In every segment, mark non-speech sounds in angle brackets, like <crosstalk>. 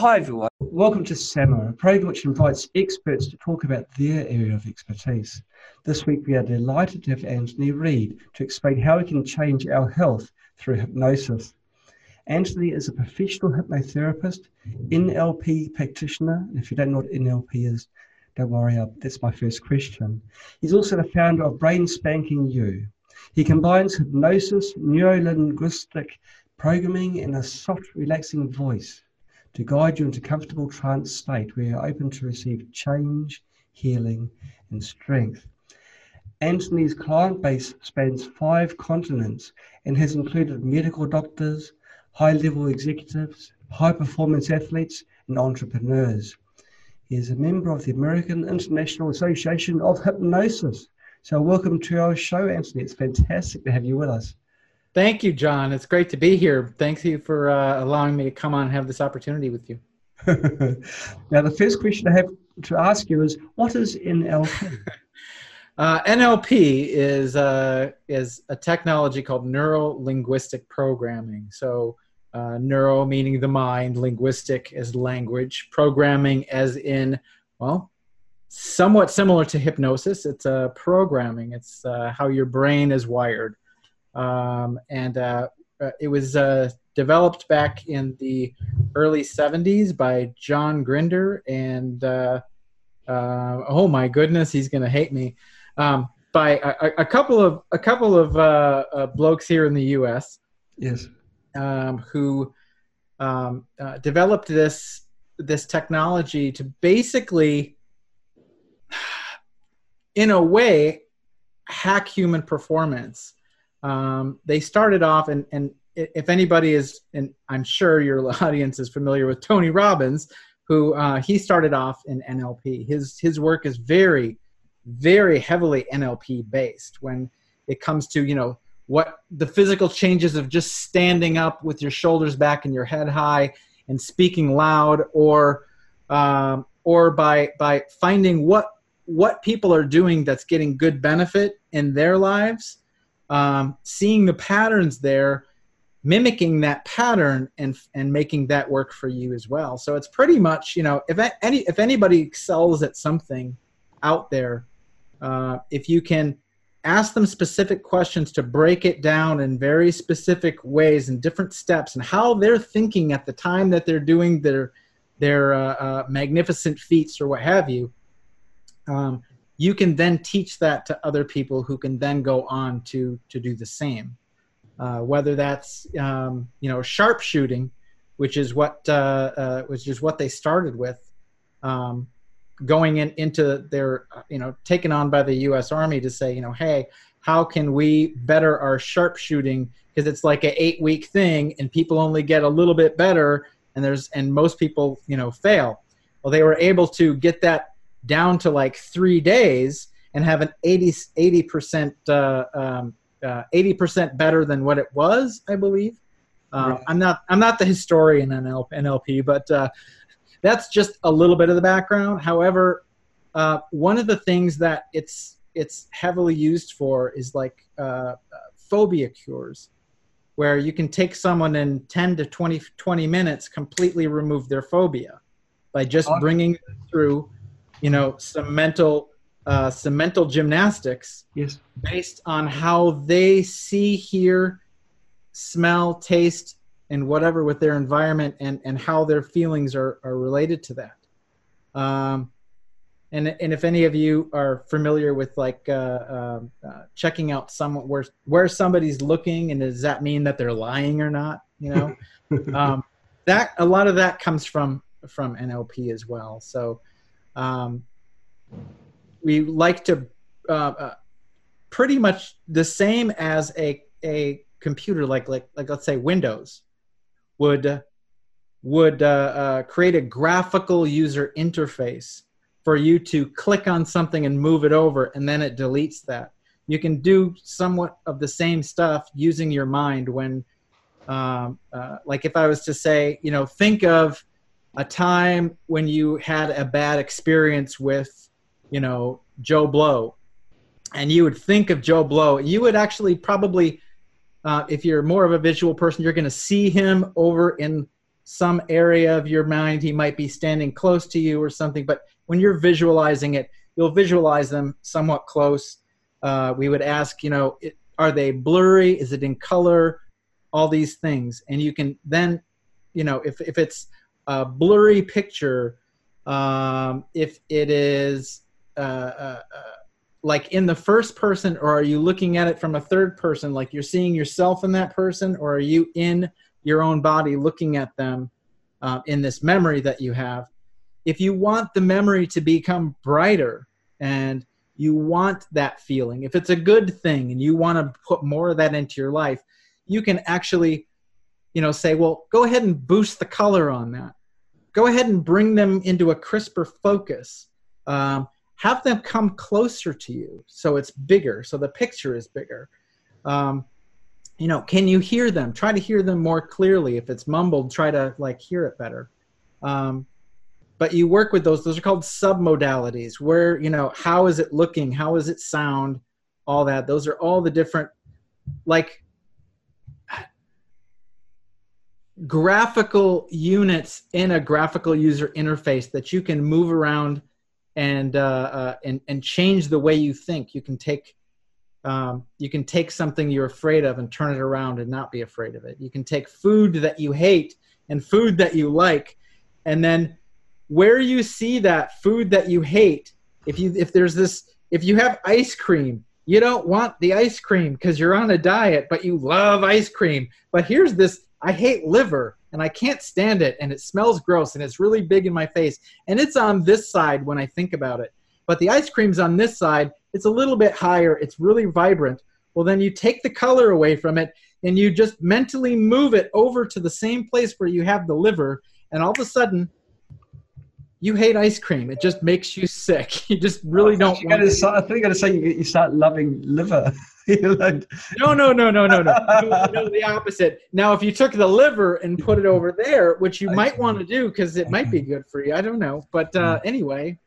Hi everyone, welcome to SAMR, a program which invites experts to talk about their area of expertise. This week we are delighted to have Anthony Reed to explain how we can change our health through hypnosis. Anthony is a professional hypnotherapist, NLP practitioner, and if you don't know what NLP is, don't worry, that's my first question. He's also the founder of Brain Spanking You. He combines hypnosis, neuro-linguistic programming, and a soft, relaxing voice to guide you into a comfortable trance state where you're open to receive change, healing, and strength. Anthony's client base spans five continents and has included medical doctors, high level executives, high performance athletes, and entrepreneurs. He is a member of the American International Association of Hypnosis. So, welcome to our show, Anthony. It's fantastic to have you with us. Thank you, John. It's great to be here. Thank you for uh, allowing me to come on and have this opportunity with you. <laughs> now, the first question I have to ask you is what is NLP? <laughs> uh, NLP is, uh, is a technology called neuro linguistic programming. So, uh, neuro meaning the mind, linguistic as language, programming as in, well, somewhat similar to hypnosis. It's uh, programming, it's uh, how your brain is wired um, and uh, uh, it was uh, developed back in the early 70s by John Grinder and uh, uh, oh my goodness, he's gonna hate me. Um, by a, a, couple of a couple of uh, blokes here in the U.S. Yes, um, who um, developed this this technology to basically, <sighs> in a way, hack human performance um, they started off, and, and if anybody is, and I'm sure your <laughs> audience is familiar with Tony Robbins, who uh, he started off in NLP. His his work is very, very heavily NLP based when it comes to you know what the physical changes of just standing up with your shoulders back and your head high and speaking loud, or um, or by by finding what what people are doing that's getting good benefit in their lives um, seeing the patterns there mimicking that pattern and and making that work for you as well. So it's pretty much you know if any if anybody excels at something out there uh, if you can ask them specific questions to break it down in very specific ways and different steps and how they're thinking at the time that they're doing their their uh, uh, magnificent feats or what have you um, you can then teach that to other people who can then go on to to do the same. Uh, whether that's um, you know sharpshooting which is what uh, uh, which is what they started with um, going in into their you know taken on by the US Army to say you know hey how can we better our sharpshooting? Because it's like an eight week thing and people only get a little bit better and there's and most people you know fail. Well they were able to get that down to like three days and have an 80 percent uh, um, uh, 80% better than what it was, I believe. Uh, right. I'm not I'm not the historian in NLP, but uh, that's just a little bit of the background. However, uh, one of the things that it's it's heavily used for is like uh, uh, phobia cures, where you can take someone in 10 to 20 20 minutes completely remove their phobia by just bringing them through you know some mental uh, some mental gymnastics yes. based on how they see hear smell taste and whatever with their environment and and how their feelings are are related to that. Um and and if any of you are familiar with like uh, uh, uh, checking out someone where where somebody's looking and does that mean that they're lying or not you know? <laughs> Um, that a lot of that comes from from NLP as well. So um, we like to uh, uh, pretty much the same as a a computer, like like like let's say Windows, would would uh, uh, create a graphical user interface for you to click on something and move it over, and then it deletes that. You can do somewhat of the same stuff using your mind when, um, uh, like if I was to say, you know, think of a time when you had a bad experience with, you know, Joe Blow, and you would think of Joe Blow, you would actually probably, uh, if you're more of a visual person, you're going to see him over in some area of your mind. He might be standing close to you or something but when you're visualizing it you'll visualize them somewhat close. Uh, we would ask you know it, are they blurry? Is it in color? All these things. And you can then you know if, if it's a blurry picture um, if it is uh, uh, uh, like in the first person or are you looking at it from a third person? Like you're seeing yourself in that person or are you in your own body looking at them uh, in this memory that you have? If you want the memory to become brighter and you want that feeling if it's a good thing and you want to put more of that into your life you can actually you know say well go ahead and boost the color on that go ahead and bring them into a crisper focus. Um, have them come closer to you so it's bigger so the picture is bigger. Um, you know can you hear them? Try to hear them more clearly. If it's mumbled try to like hear it better. Um, but you work with those those are called submodalities where you know how is it looking? How is it sound? All that. Those are all the different like graphical units in a graphical user interface that you can move around and uh, uh, and and change the way you think. You can take um, you can take something you're afraid of and turn it around and not be afraid of it. You can take food that you hate and food that you like and then where you see that food that you hate if you if there's this if you have ice cream you don't want the ice cream because you're on a diet but you love ice cream. But here's this i hate liver and i can't stand it and it smells gross and it's really big in my face and it's on this side when i think about it but the ice cream's on this side it's a little bit higher it's really vibrant well then you take the color away from it and you just mentally move it over to the same place where you have the liver and all of a sudden you hate ice cream. It just makes you sick. <laughs> You just really don't. You want to, I think you got to say you, you start loving liver. <laughs> like, no, no, no, no, no, no. the opposite. Now, if you took the liver and put it over there, which you might want to do because it might be good for you, I don't know. But uh, anyway,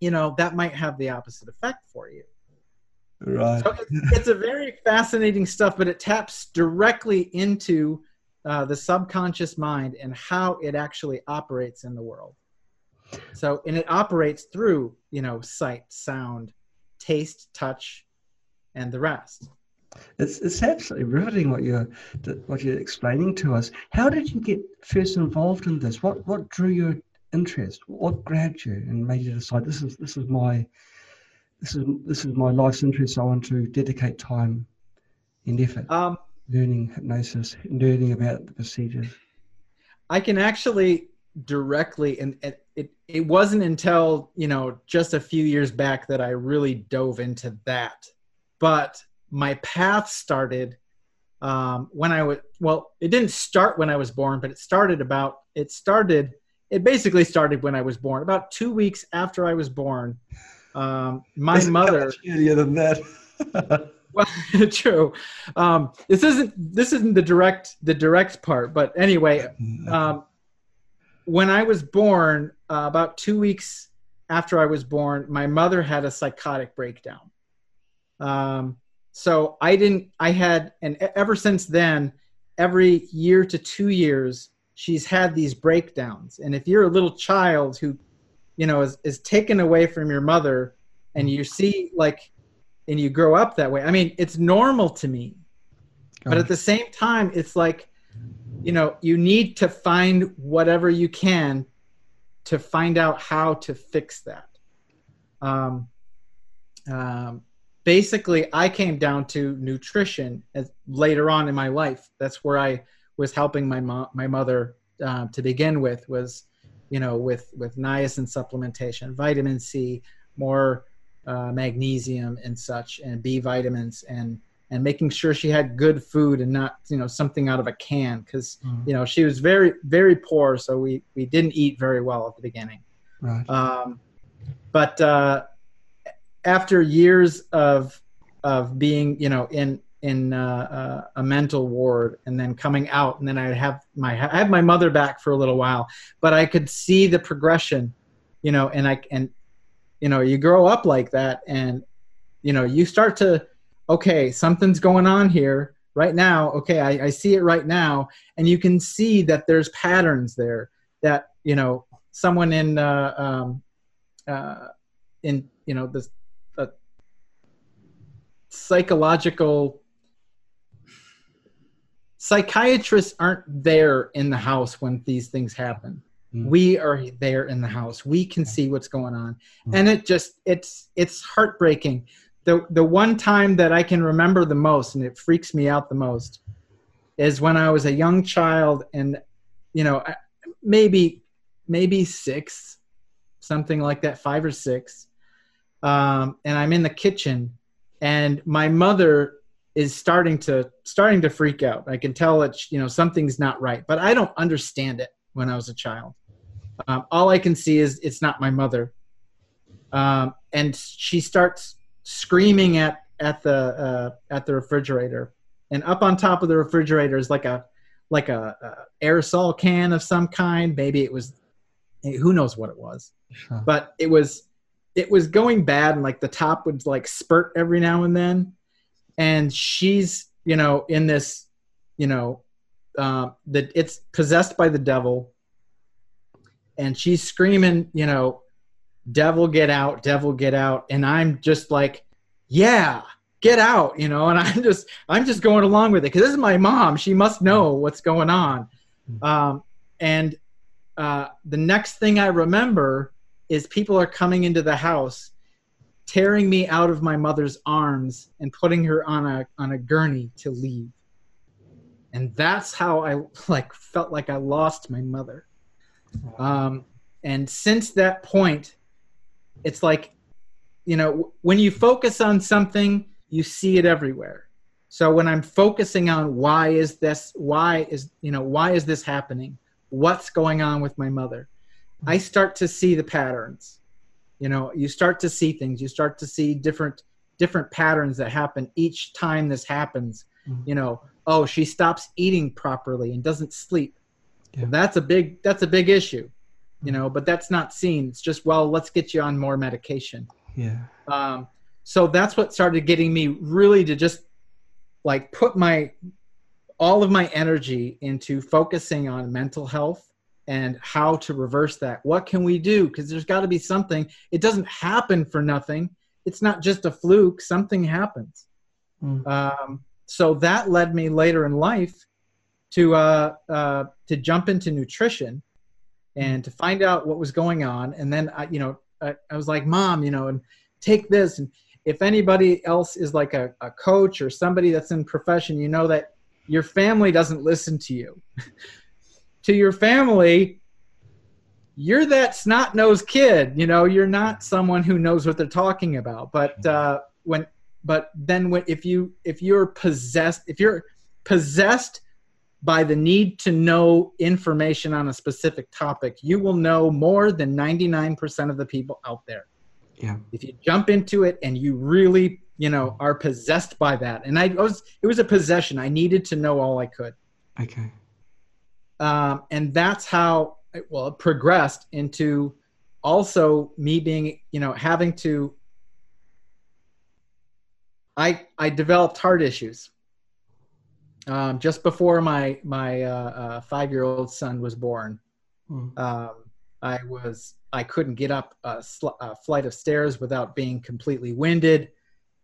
you know that might have the opposite effect for you. Right. So it's, it's a very fascinating stuff, but it taps directly into uh, the subconscious mind and how it actually operates in the world. So, and it operates through, you know, sight, sound, taste, touch, and the rest. It's, it's absolutely riveting what you're what you're explaining to us. How did you get first involved in this? What what drew your interest? What grabbed you and made you decide this is this is my this is this is my life's interest. I want to dedicate time and effort um, learning hypnosis, learning about the procedures. I can actually directly and, and it it wasn't until you know just a few years back that I really dove into that. But my path started um, when I was well. It didn't start when I was born, but it started about it started. It basically started when I was born. About two weeks after I was born, um, my mother. Easier than that. <laughs> well, <laughs> true. Um, this isn't this isn't the direct the direct part, but anyway, um, when I was born, uh, about two weeks after I was born, my mother had a psychotic breakdown. Um, so I didn't, I had, and ever since then, every year to two years, she's had these breakdowns. And if you're a little child who, you know, is, is taken away from your mother and you see like, and you grow up that way, I mean, it's normal to me. But at the same time, it's like, you know, you need to find whatever you can to find out how to fix that. Um, um, basically, I came down to nutrition as, later on in my life. That's where I was helping my mom, my mother uh, to begin with was, you know, with with niacin supplementation, vitamin C, more uh, magnesium and such, and B vitamins and and making sure she had good food and not you know something out of a can because mm. you know she was very very poor so we we didn't eat very well at the beginning right. um, but uh, after years of of being you know in in uh, uh, a mental ward and then coming out and then I'd have my I had my mother back for a little while but I could see the progression you know and I and you know you grow up like that and you know you start to okay, something's going on here. right now okay I, I see it right now and you can see that there's patterns there that you know someone in uh, um, uh, in you know the psychological psychiatrists aren't there in the house when these things happen. Mm. we are there in the house. We can see what's going on. Mm. and it just it's it's heartbreaking. The the one time that i can remember the most and it freaks me out the most is when i was a young child and you know maybe maybe six something like that five or six um, and i'm in the kitchen and my mother is starting to starting to freak out. I can tell that you know something's not right, but I don't understand it when I was a child. Um, all I can see is it's not my mother, um, and she starts screaming at at the uh, at the refrigerator, and up on top of the refrigerator is like a like a, a aerosol can of some kind. Maybe it was who knows what it was, huh. but it was it was going bad, and like the top would like spurt every now and then. And she's you know in this you know uh, that it's possessed by the devil. And she's screaming you know devil get out devil get out. And i'm just like yeah get out you know and <laughs> i'm just i'm just going along with it. Because this is my mom. She must know what's going on. Um, and uh, the next thing i remember is people are coming into the house tearing me out of my mother's arms and putting her on a on a gurney to leave. And that's how i <laughs> like felt like i lost my mother. Um, and since that point it's like you know when you focus on something you see it everywhere. So when i'm focusing on why is this why is you know why is this happening? What's going on with my mother i start to see the patterns. You know you start to see things. You start to see different different patterns that happen each time this happens. Mm-hmm. you know oh she stops eating properly and doesn't sleep. Yeah. well, that's a big that's a big issue you know but that's not seen. It's just well let's get you on more medication. Yeah. Um so that's what started getting me really to just like put my all of my energy into focusing on mental health and how to reverse that. What can we do? Because there's got to be something. It doesn't happen for nothing. It's not just a fluke. Something happens. Mm. Um, so that led me later in life to uh, uh, to jump into nutrition and to find out what was going on. And then I, you know, I, I was like, Mom, you know, and take this. And if anybody else is like a, a coach or somebody that's in profession, you know that your family doesn't listen to you. <laughs> to your family, you're that snot nosed kid. You know, you're not someone who knows what they're talking about. But uh, when, but then when, if you if you're possessed, if you're possessed by the need to know information on a specific topic, you will know more than 99% of the people out there. Yeah. If you jump into it and you really, you know, are possessed by that. And I was it was a possession. I needed to know all I could. Okay um, and that's how well it progressed into also me being you know having to i i developed heart issues um, just before my my uh, uh, five year old son was born hmm. um, i was i couldn't get up a, sl- a, flight of stairs without being completely winded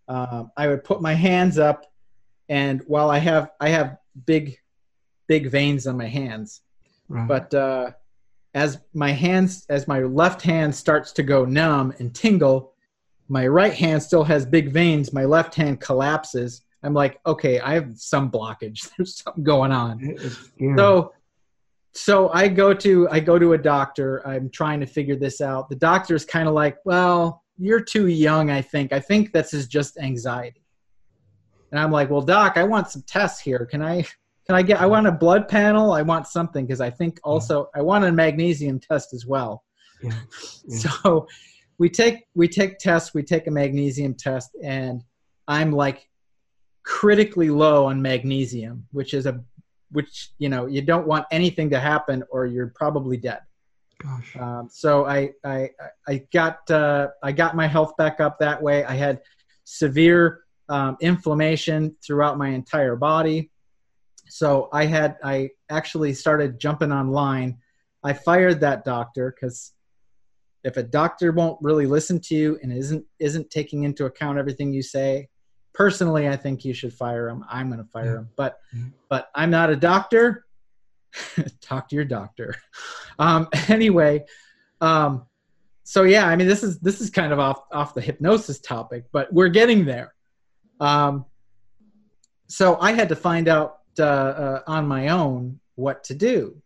um, i would put my hands up and while i have i have big big veins on my hands. Right. But uh, as my hands, as my left hand starts to go numb and tingle, my right hand still has big veins. My left hand collapses. I'm like, okay, I have some blockage. <laughs> There's something going on. So, so I go to I go to a doctor. I'm trying to figure this out. The doctor's kind of like, well, you're too young. I think. I think this is just anxiety. And I'm like, well, doc, I want some tests here. Can I can I get? I want a blood panel. I want something because I think also I want a magnesium test as well. Yeah. yeah. <laughs> So we take we take tests. We take a magnesium test, and I'm like critically low on magnesium, which is a which you know you don't want anything to happen or you're probably dead. Gosh. Um, so I I I got uh, I got my health back up that way. I had severe um, inflammation throughout my entire body. So I had I actually started jumping online. I fired that doctor because if a doctor won't really listen to you and isn't isn't taking into account everything you say, personally, I think you should fire him. I'm going to fire him, but Yeah. but I'm not a doctor. <laughs> Talk to your doctor. <laughs> Um, <laughs> anyway, um, so yeah, I mean, this is this is kind of off off the hypnosis topic, but we're getting there. Um, so I had to find out uh, uh, on my own what to do.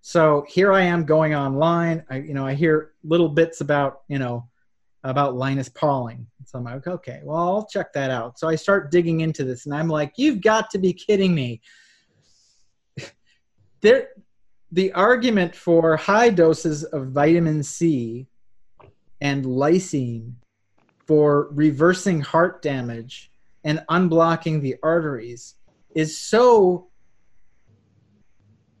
So here I am going online. I you know I hear little bits about you know about Linus Pauling. So I'm like, okay, well I'll check that out. So I start digging into this, and I'm like, you've got to be kidding me. <laughs> there, the argument for high doses of vitamin C and lysine for reversing heart damage and unblocking the arteries is so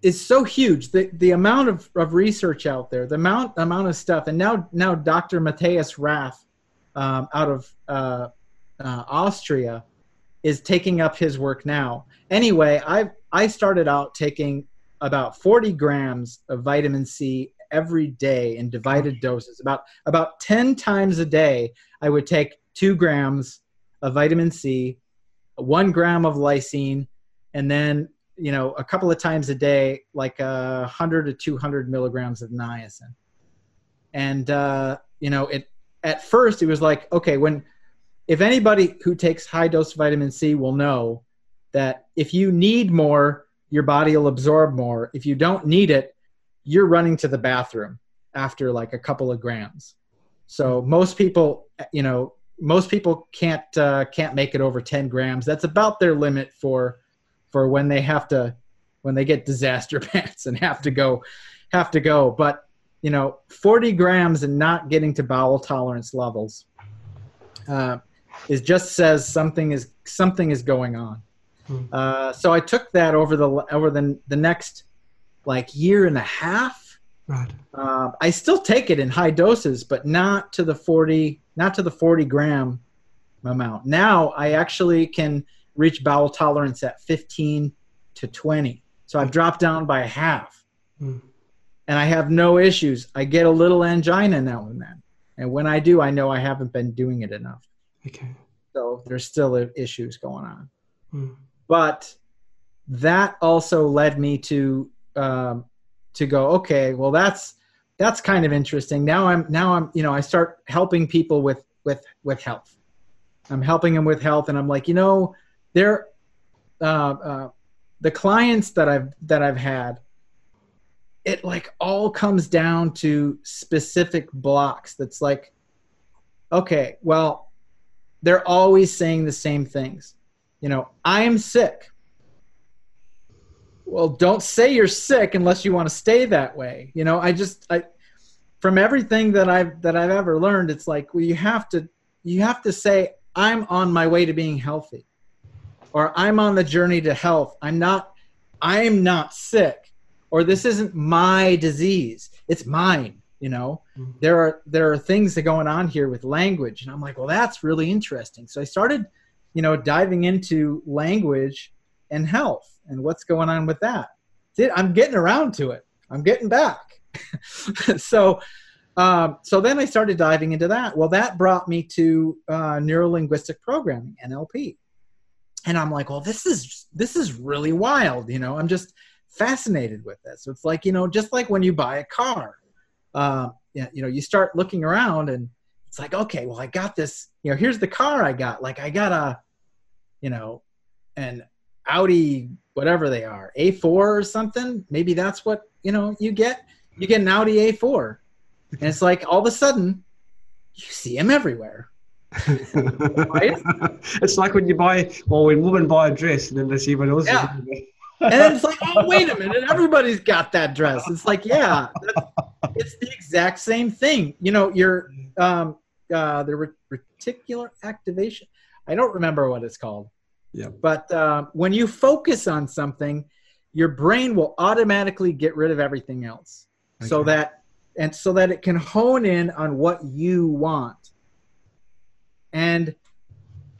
is so huge. The the amount of, of research out there the amount amount of stuff and now now dr matthias rath um, out of uh, uh, austria is taking up his work now. Anyway i i started out taking about 40 grams of vitamin c every day in divided doses. About about 10 times a day i would take two grams of vitamin c one gram of lysine and then you know a couple of times a day like uh, 100 to 200 milligrams of niacin. And uh, you know it at first it was like okay when if anybody who takes high dose vitamin c will know that if you need more your body will absorb more. If you don't need it you're running to the bathroom after like a couple of grams. So most people you know most people can't uh, can't make it over 10 grams. That's about their limit for for when they have to when they get disaster <laughs> pants and have to go have to go. But you know 40 grams and not getting to bowel tolerance levels uh, is just says something is something is going on. Hmm. uh, so i took that over the over the, the next like year and a half Right. uh, I still take it in high doses, but not to the 40, not to the 40 gram amount. Now I actually can reach bowel tolerance at 15 to 20. So I've dropped down by half Mm. and I have no issues. I get a little angina now and then. And when I do, I know I haven't been doing it enough. Okay. So there's still issues going on. Mm. but that also led me to um, to go okay well that's that's kind of interesting. Now i'm now i'm you know i start helping people with with with health. I'm helping them with health and i'm like you know they're uh, uh, the clients that i've that i've had it like all comes down to specific blocks that's like okay well they're always saying the same things. You know, I'm sick. Well, don't say you're sick unless you want to stay that way. You know, I just I from everything that I've that I've ever learned, it's like well, you have to you have to say I'm on my way to being healthy. Or I'm on the journey to health. I'm not I'm not sick. Or this isn't my disease. It's mine, you know Mhm. there are there are things that going on here with language and i'm like well that's really interesting so i started you know diving into language and health and what's going on with that? Did- i'm getting around to it. I'm getting back. <laughs> So um, so then i started diving into that. Well that brought me to uh, neurolinguistic programming nlp and i'm like well this is this is really wild you know? I'm just fascinated with this. So it's like you know just like when you buy a car uh, you know, you start looking around and it's like, okay, well, I got this, you know, here's the car I got. Like I got a, you know, an Audi, whatever they are, A4 or something. Maybe that's what, you know, you get, you get an Audi A4. And it's like all of a sudden you see them everywhere. <laughs> it's like when you buy, well, when women buy a dress and then they see everyone else. Yeah. And it's like, oh, wait a minute, everybody's got that dress. It's like, yeah, it's the exact same thing. You know, your um, uh, the re- reticular activation. I don't remember what it's called. Yeah. But uh, when you focus on something, your brain will automatically get rid of everything else, so that and so that it can hone in on what you want. And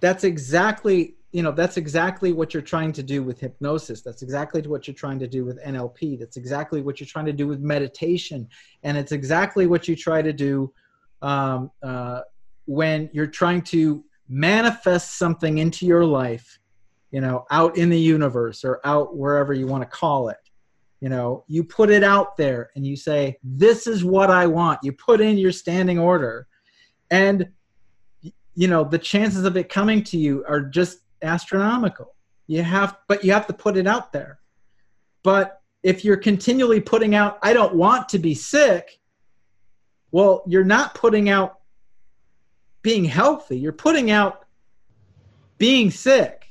that's exactly you know that's exactly what you're trying to do with hypnosis. That's exactly what you're trying to do with nlp that's exactly what you're trying to do with meditation. And it's exactly what you try to do um, uh, when you're trying to manifest something into your life you know out in the universe or out wherever you want to call it. You know you put it out there and you say this is what i want. You put in your standing order and you know the chances of it coming to you are just astronomical. You have but you have to put it out there. But if you're continually putting out i don't want to be sick well you're not putting out being healthy. You're putting out being sick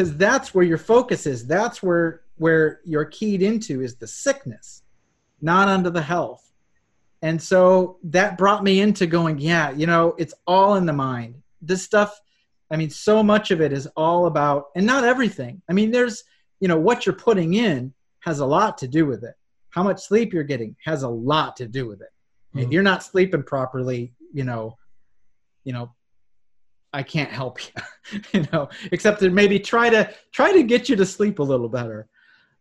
because that's where your focus is. That's where where you're keyed into is the sickness not under the health. And so that brought me into going yeah you know it's all in the mind. This stuff i mean so much of it is all about and not everything. I mean there's you know what you're putting in has a lot to do with it. How much sleep you're getting has a lot to do with it. Mm-hmm. if you're not sleeping properly you know you know i can't help you <laughs> you know except to maybe try to try to get you to sleep a little better.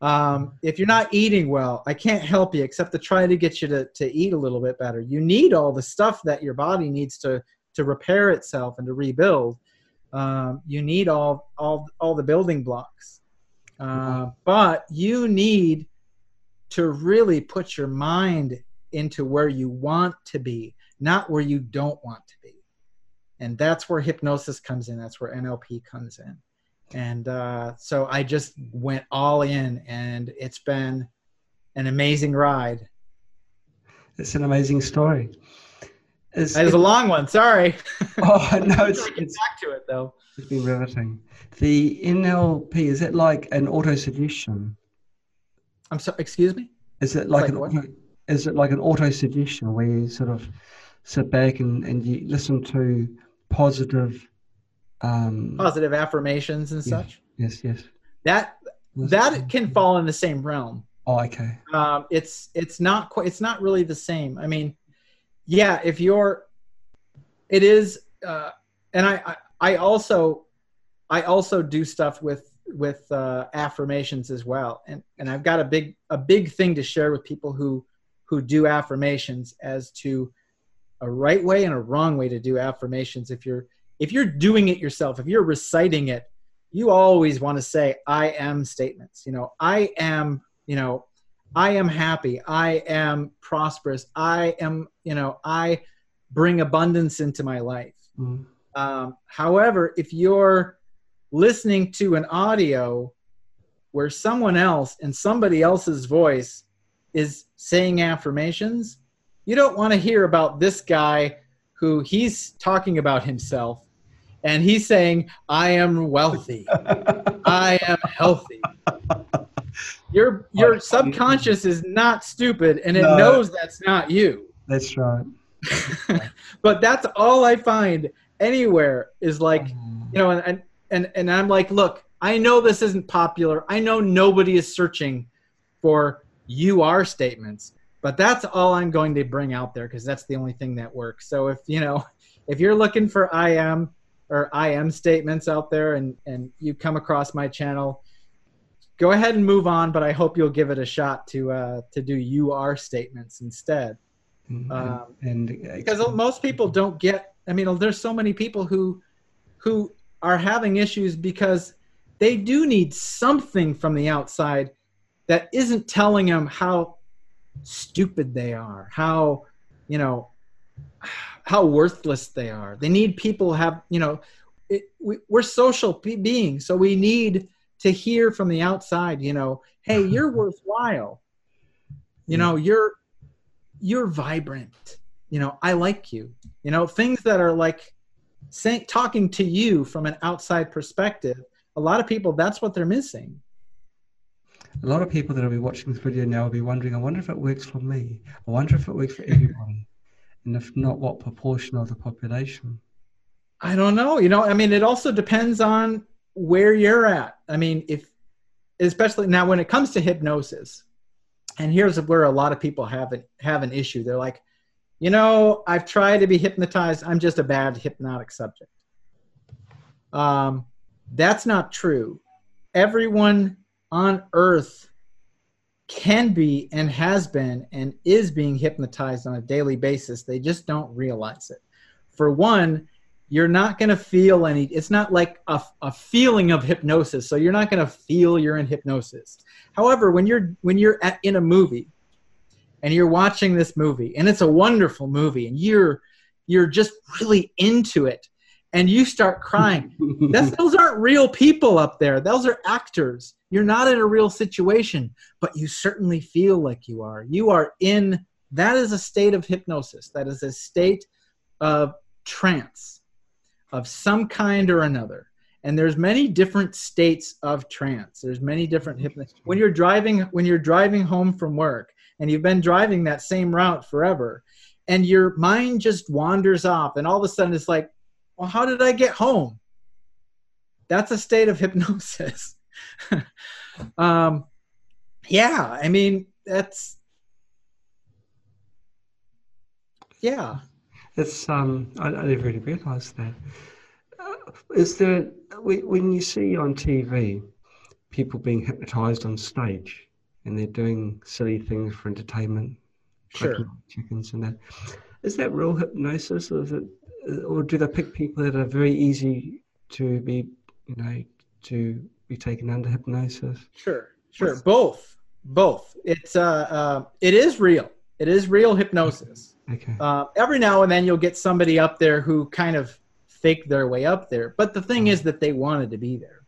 Um, if you're not eating well i can't help you except to try to get you to, to eat a little bit better. You need all the stuff that your body needs to to repair itself and to rebuild. Um, you need all all all the building blocks. Uh, but you need to really put your mind into where you want to be not where you don't want to be and that's where hypnosis comes in that's where nlp comes in and uh, so i just went all in and it's been an amazing ride it's an amazing story it's, it a long one. Sorry. <laughs> Oh no, <laughs> it's, it's back to it though. It's been riveting. The NLP is it like an auto suggestion? I'm sorry. Excuse me. Is it like, like an auto, is it like an auto suggestion where you sort of sit back and, and you listen to positive um, positive affirmations and yes, such? Yes, yes. That that can fall in the same realm. Oh, okay. Um, it's it's not quite. It's not really the same. I mean yeah if you're it is uh, and I, I, I also i also do stuff with with uh, affirmations as well and and i've got a big a big thing to share with people who who do affirmations as to a right way and a wrong way to do affirmations if you're if you're doing it yourself if you're reciting it you always want to say i am statements you know i am you know I am happy. I am prosperous. I am, you know, I bring abundance into my life. Mm-hmm. Um, however, if you're listening to an audio where someone else and somebody else's voice is saying affirmations, you don't want to hear about this guy who he's talking about himself and he's saying, I am wealthy, I am healthy. <laughs> Your your subconscious is not stupid and it no, knows that's not you. That's right. <laughs> but that's all I find anywhere is like, mm. you know, and and and I'm like, look, I know this isn't popular. I know nobody is searching for you are statements, but that's all I'm going to bring out there because that's the only thing that works. So if you know, <laughs> if you're looking for I am or I am statements out there and and you come across my channel, go ahead and move on, but I hope you'll give it a shot to uh, to do you are statements instead. Mm-hmm. Um, and uh, because most people don't get, I mean, there's so many people who who are having issues because they do need something from the outside that isn't telling them how stupid they are, how you know how worthless they are. They need people have you know it, we, we're social beings, so we need to hear from the outside, you know, hey, <laughs> you're worthwhile. You know, you're you're vibrant. You know, I like you. You know, things that are like saying talking to you from an outside perspective. A lot of people that's what they're missing. A lot of people that will be watching this video now will be wondering, I wonder if it works for me. I wonder if it works for everybody. and if not, what proportion of the population? I don't know. You know, I mean, it also depends on where you're at. I mean, if especially now when it comes to hypnosis, and here's where a lot of people have it have an issue. They're like, you know, I've tried to be hypnotized. I'm just a bad hypnotic subject. Um, that's not true. Everyone on earth can be and has been and is being hypnotized on a daily basis. They just don't realize it. For one, you're not going to feel any, it's not like a, a feeling of hypnosis. So you're not going to feel you're in hypnosis. However, when you're, when you're at, in a movie and you're watching this movie and it's a wonderful movie and you're, you're just really into it and you start crying. That's, <laughs> those aren't real people up there. Those are actors. You're not in a real situation, but you certainly feel like you are. You are in, that is a state of hypnosis. That is a state of trance of some kind or another. And there's many different states of trance. There's many different hypnosis. When you're driving, when you're driving home from work and you've been driving that same route forever, and your mind just wanders off, and all of a sudden it's like, well, how did I get home? That's a state of hypnosis. <laughs> um, yeah, I mean, that's, yeah. It's, um, I, I never really realised that. Uh, is there, when you see on TV people being hypnotised on stage and they're doing silly things for entertainment, sure. chickens and that, is that real hypnosis or is it or do they pick people that are very easy to be, you know, to be taken under hypnosis? Sure, sure, both, both. It's uh, uh, it is real. It is real hypnosis. Okay. Uh, every now and then you'll get somebody up there who kind of fake their way up there, but the thing is that they wanted to be there.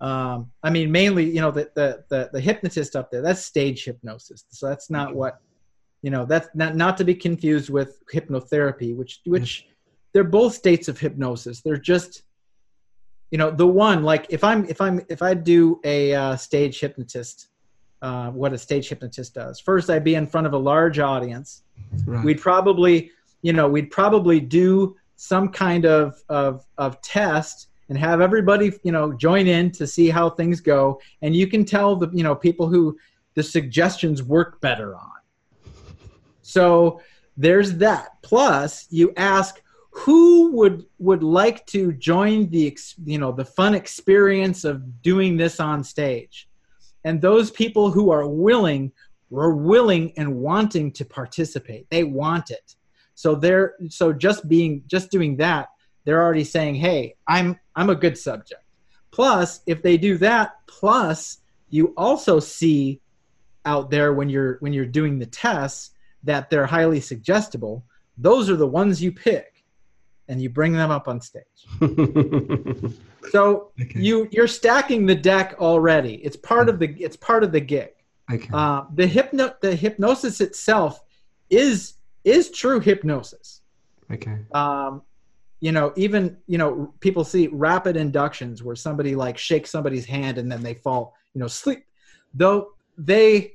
Um, I mean, mainly, you know, the, the, the the hypnotist up there. That's stage hypnosis. So that's not okay. what, you know, that's not not to be confused with hypnotherapy, which which they're both states of hypnosis. They're just you know the one like if i'm if i'm if i do a uh, stage hypnotist uh, what a stage hypnotist does first i'd be in front of a large audience. Right. we'd probably you know we'd probably do some kind of, of of test and have everybody you know join in to see how things go. And you can tell the you know people who the suggestions work better on. So there's that. Plus you ask who would would like to join the you know the fun experience of doing this on stage? And those people who are willing were willing and wanting to participate. They want it. So they're so just being just doing that they're already saying hey i'm i'm a good subject. Plus if they do that plus you also see out there when you're when you're doing the tests that they're highly suggestible those are the ones you pick and you bring them up on stage. <laughs> so okay. you you're stacking the deck already. It's part of the it's part of the gig. Okay. Uh, the hypno the hypnosis itself is is true hypnosis. Okay. Um, you know, even you know, people see rapid inductions where somebody like shakes somebody's hand and then they fall, you know, sleep. Though they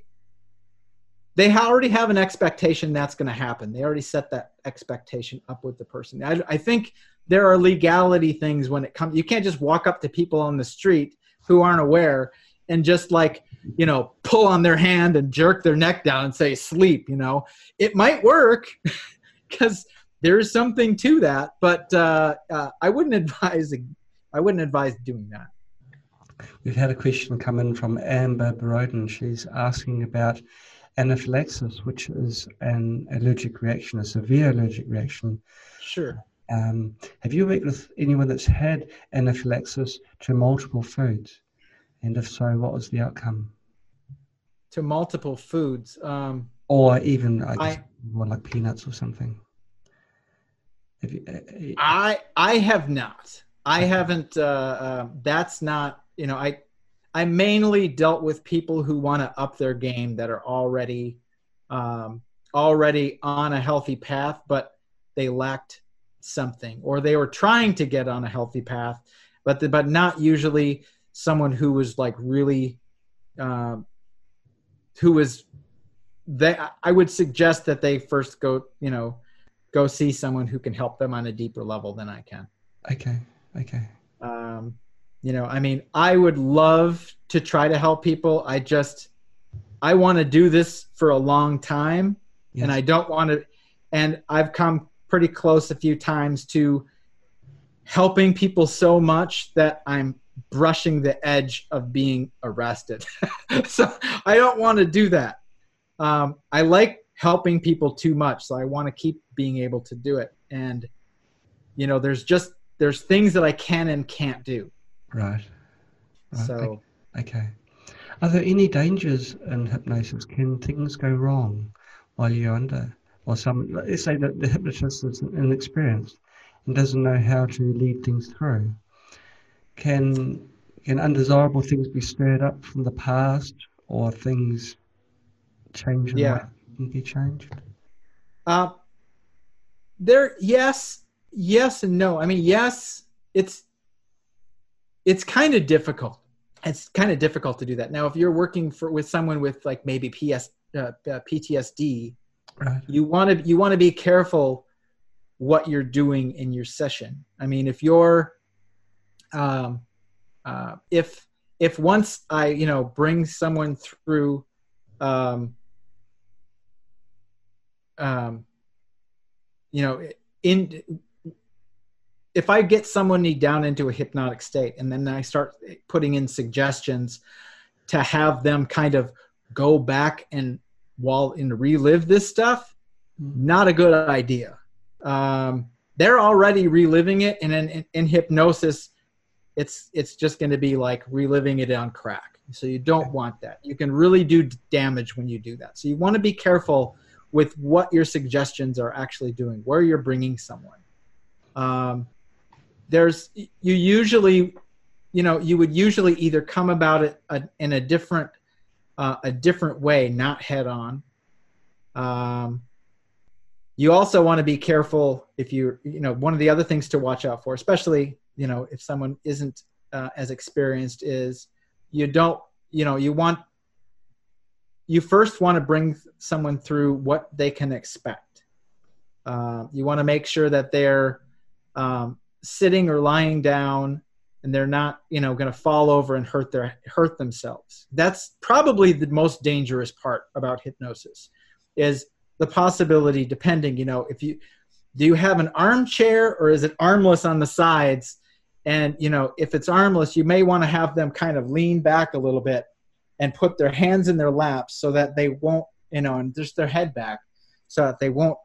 they already have an expectation that's going to happen. They already set that expectation up with the person. I, I think there are legality things when it comes. You can't just walk up to people on the street who aren't aware and just like you know pull on their hand and jerk their neck down and say sleep. You know, it might work <laughs> because there is something to that, but uh, uh, I wouldn't <laughs> advise. I wouldn't advise doing that. We've had a question come in from Amber Broden. She's asking about anaphylaxis, which is an allergic reaction, a severe allergic reaction. Sure. Um, have you worked with anyone that's had anaphylaxis to multiple foods? And if so, what was the outcome? To multiple foods. Um, or even, I guess, I, more like peanuts or something. You, uh, uh, I I have not. I haven't. Uh, uh, that's not. You know, I I mainly dealt with people who want to up their game that are already um, already on a healthy path, but they lacked something, or they were trying to get on a healthy path, but the, but not usually someone who was like really um, who was that I would suggest that they first go you know go see someone who can help them on a deeper level than I can. Okay. Okay. Um, you know i mean i would love to try to help people i just i want to do this for a long time yes. and i don't want to and i've come pretty close a few times to helping people so much that I'm brushing the edge of being arrested. <laughs> so I don't want to do that. Um, I like helping people too much, so I want to keep being able to do it. And you know, there's just there's things that I can and can't do. Right. right. So okay. Are there any dangers in hypnosis? Can things go wrong while you're under? Or some, let's say that the hypnotist is inexperienced and doesn't know how to lead things through. Can can undesirable things be stirred up from the past, or things change? Yeah, can be changed. Uh, there, yes, yes, and no. I mean, yes, it's it's kind of difficult. It's kind of difficult to do that. Now, if you're working for with someone with like maybe PS, uh, uh, PTSD, right. you want to you want to be careful what you're doing in your session. I mean, if you're, um, uh, if if once I you know bring someone through, um, um, you know, in if I get someone down into a hypnotic state and then I start putting in suggestions to have them kind of go back and while and relive this stuff, mm-hmm. not a good idea. Um, they're already reliving it and in, in, in hypnosis it's it's just going to be like reliving it on crack. So you don't want that. You can really do damage when you do that. So you want to be careful with what your suggestions are actually doing where you're bringing someone. Um, there's you usually you know you would usually either come about it a, in a different uh, a different way not head on. Um, you also want to be careful if you you know one of the other things to watch out for especially you know if someone isn't uh, as experienced is you don't you know you want you first want to bring someone through what they can expect. Uh, you want to make sure that they're um, sitting or lying down and they're not you know going to fall over and hurt their hurt themselves. That's probably the most dangerous part about hypnosis is the possibility depending you know if you do you have an armchair or is it armless on the sides? And you know if it's armless you may want to have them kind of lean back a little bit and put their hands in their laps so that they won't you know and just their head back so that they won't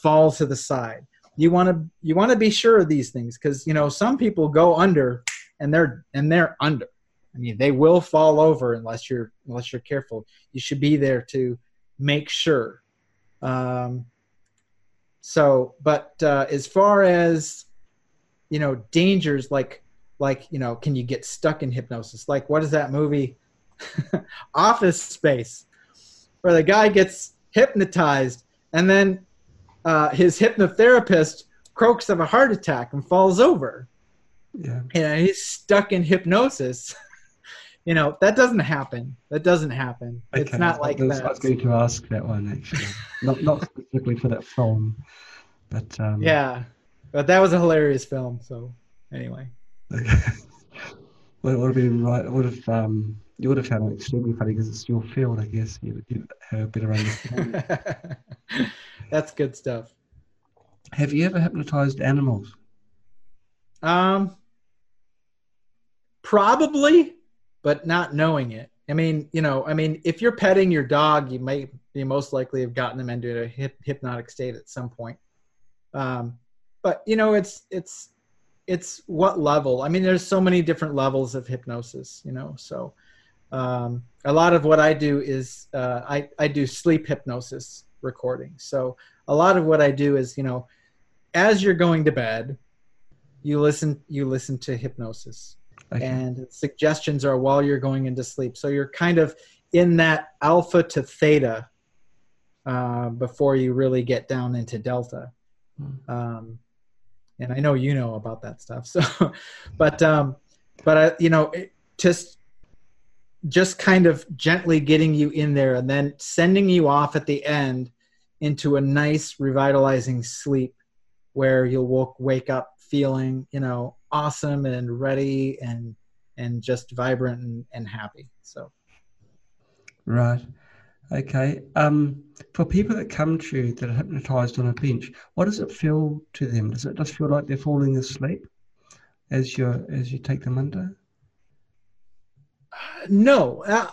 fall to the side you want to you want to be sure of these things because you know some people go under and they're and they're under. I mean they will fall over unless you're unless you're careful. You should be there to make sure. Um, so, but uh, as far as you know, dangers like like you know, can you get stuck in hypnosis? Like, what is that movie, <laughs> Office Space, where the guy gets hypnotized and then uh, his hypnotherapist croaks of a heart attack and falls over. Yeah, and he's stuck in hypnosis. <laughs> you know that doesn't happen. That doesn't happen. Okay. It's not like was, that. I was going to ask that one actually, not not specifically for that film, but um, yeah, but that was a hilarious film. So anyway, <laughs> well, it would have been right. It would have um, you would have found it extremely funny because it's your field, I guess. You would have a bit of understanding. <laughs> That's good stuff. Have you ever hypnotized animals? Um, probably but not knowing it. I mean, you know, I mean, if you're petting your dog, you may be most likely have gotten them into a hip, hypnotic state at some point. Um, but you know, it's it's it's what level. I mean, there's so many different levels of hypnosis. You know, so um, a lot of what I do is uh, I I do sleep hypnosis recording. So a lot of what I do is you know, as you're going to bed, you listen you listen to hypnosis Okay. And suggestions are while you're going into sleep. So you're kind of in that alpha to theta uh, before you really get down into delta. Hmm. Um, and I know you know about that stuff. <laughs> So, but um, but uh, you know, it, just just kind of gently getting you in there and then sending you off at the end into a nice revitalizing sleep where you'll wake up feeling you know awesome and ready and and just vibrant and, and happy. So. Right. Okay. Um for people that come to you that are hypnotized on a bench what does it feel to them? Does it just feel like they're falling asleep as you as you take them under? No uh,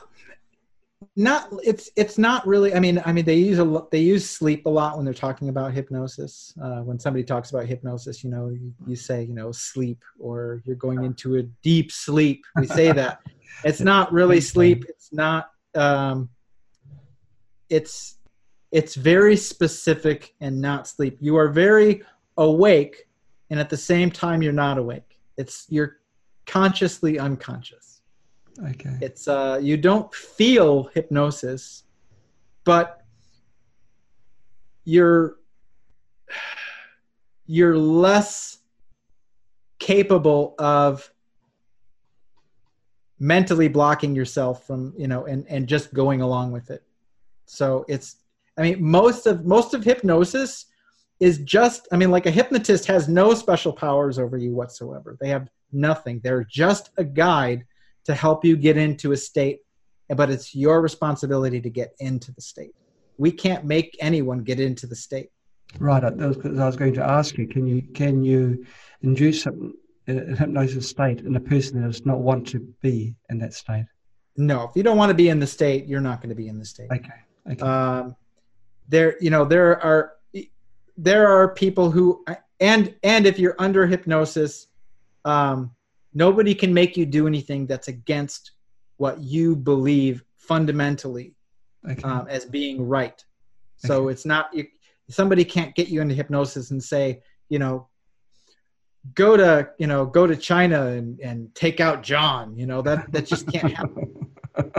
not it's it's not really i mean i mean they use a they use sleep a lot when they're talking about hypnosis. Uh, when somebody talks about hypnosis you know you, you, say you know sleep or you're going into a deep sleep. We say that. <laughs> It's not really sleep. It's not um, it's it's very specific and not sleep. You are very awake and at the same time you're not awake. It's you're consciously unconscious Okay. It's uh, you don't feel hypnosis, but you're you're less capable of mentally blocking yourself from you know and and just going along with it. So it's i mean most of most of hypnosis is just i mean like a hypnotist has no special powers over you whatsoever. They have nothing. They're just a guide to help you get into a state, but it's your responsibility to get into the state. We can't make anyone get into the state. Right. I was going to ask you, can you can you induce a, a hypnosis state in a person that does not want to be in that state? No. If you don't want to be in the state, you're not going to be in the state. Okay. Okay. Um, there, you know, there are there are people who and and if you're under hypnosis, um, nobody can make you do anything that's against what you believe fundamentally okay. um, as being right. So okay. it's not you, somebody can't get you into hypnosis and say, you know, go to you know go to China and, and take out John. You know that that just can't <laughs> happen.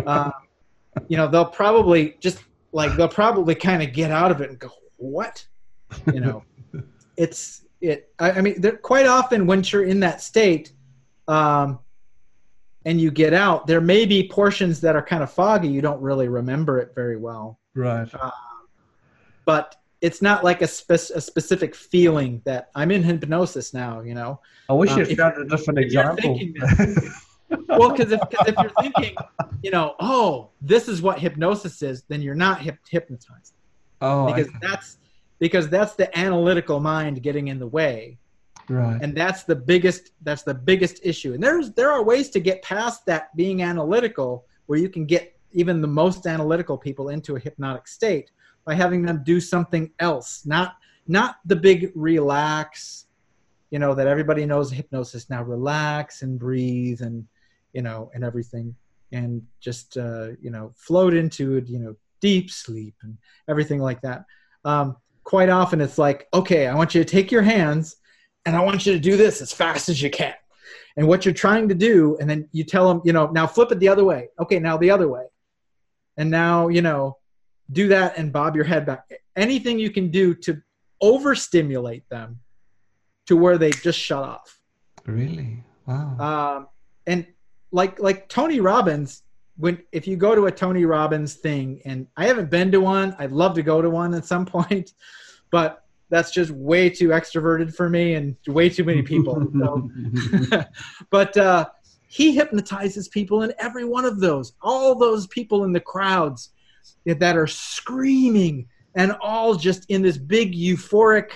um, you know they'll probably just like they'll probably kind of get out of it and go, what? You know, <laughs> it's it. I, I mean, quite often when you're in that state um, and you get out, there may be portions that are kind of foggy. You don't really remember it very well. Right. Uh, but it's not like a, spe- a specific feeling that I'm in hypnosis now, you know. I wish um, you found a different example. well, because if, if you're thinking, you know, oh, this is what hypnosis is, then you're not hip- hypnotized. Oh, because that's because that's the analytical mind getting in the way right. And that's the biggest that's the biggest issue. And there's there are ways to get past that being analytical where you can get even the most analytical people into a hypnotic state by having them do something else not not the big relax you know that everybody knows hypnosis. Now relax and breathe and you know and everything and just uh, you know float into it you know deep sleep and everything like that. Um, quite often it's like okay i want you to take your hands and I want you to do this as fast as you can. And what you're trying to do, and then you tell them, you know, now flip it the other way. Okay, now the other way. And now, you know, do that and bob your head back. Anything you can do to overstimulate them to where they just shut off. Really? Wow. Um, and like like Tony Robbins, when if you go to a Tony Robbins thing, and I haven't been to one, I'd love to go to one at some <laughs> point, but that's just way too extroverted for me and way too many people. So. <laughs> <laughs> but uh, he hypnotizes people in every one of those. All those people in the crowds that are screaming and all just in this big euphoric,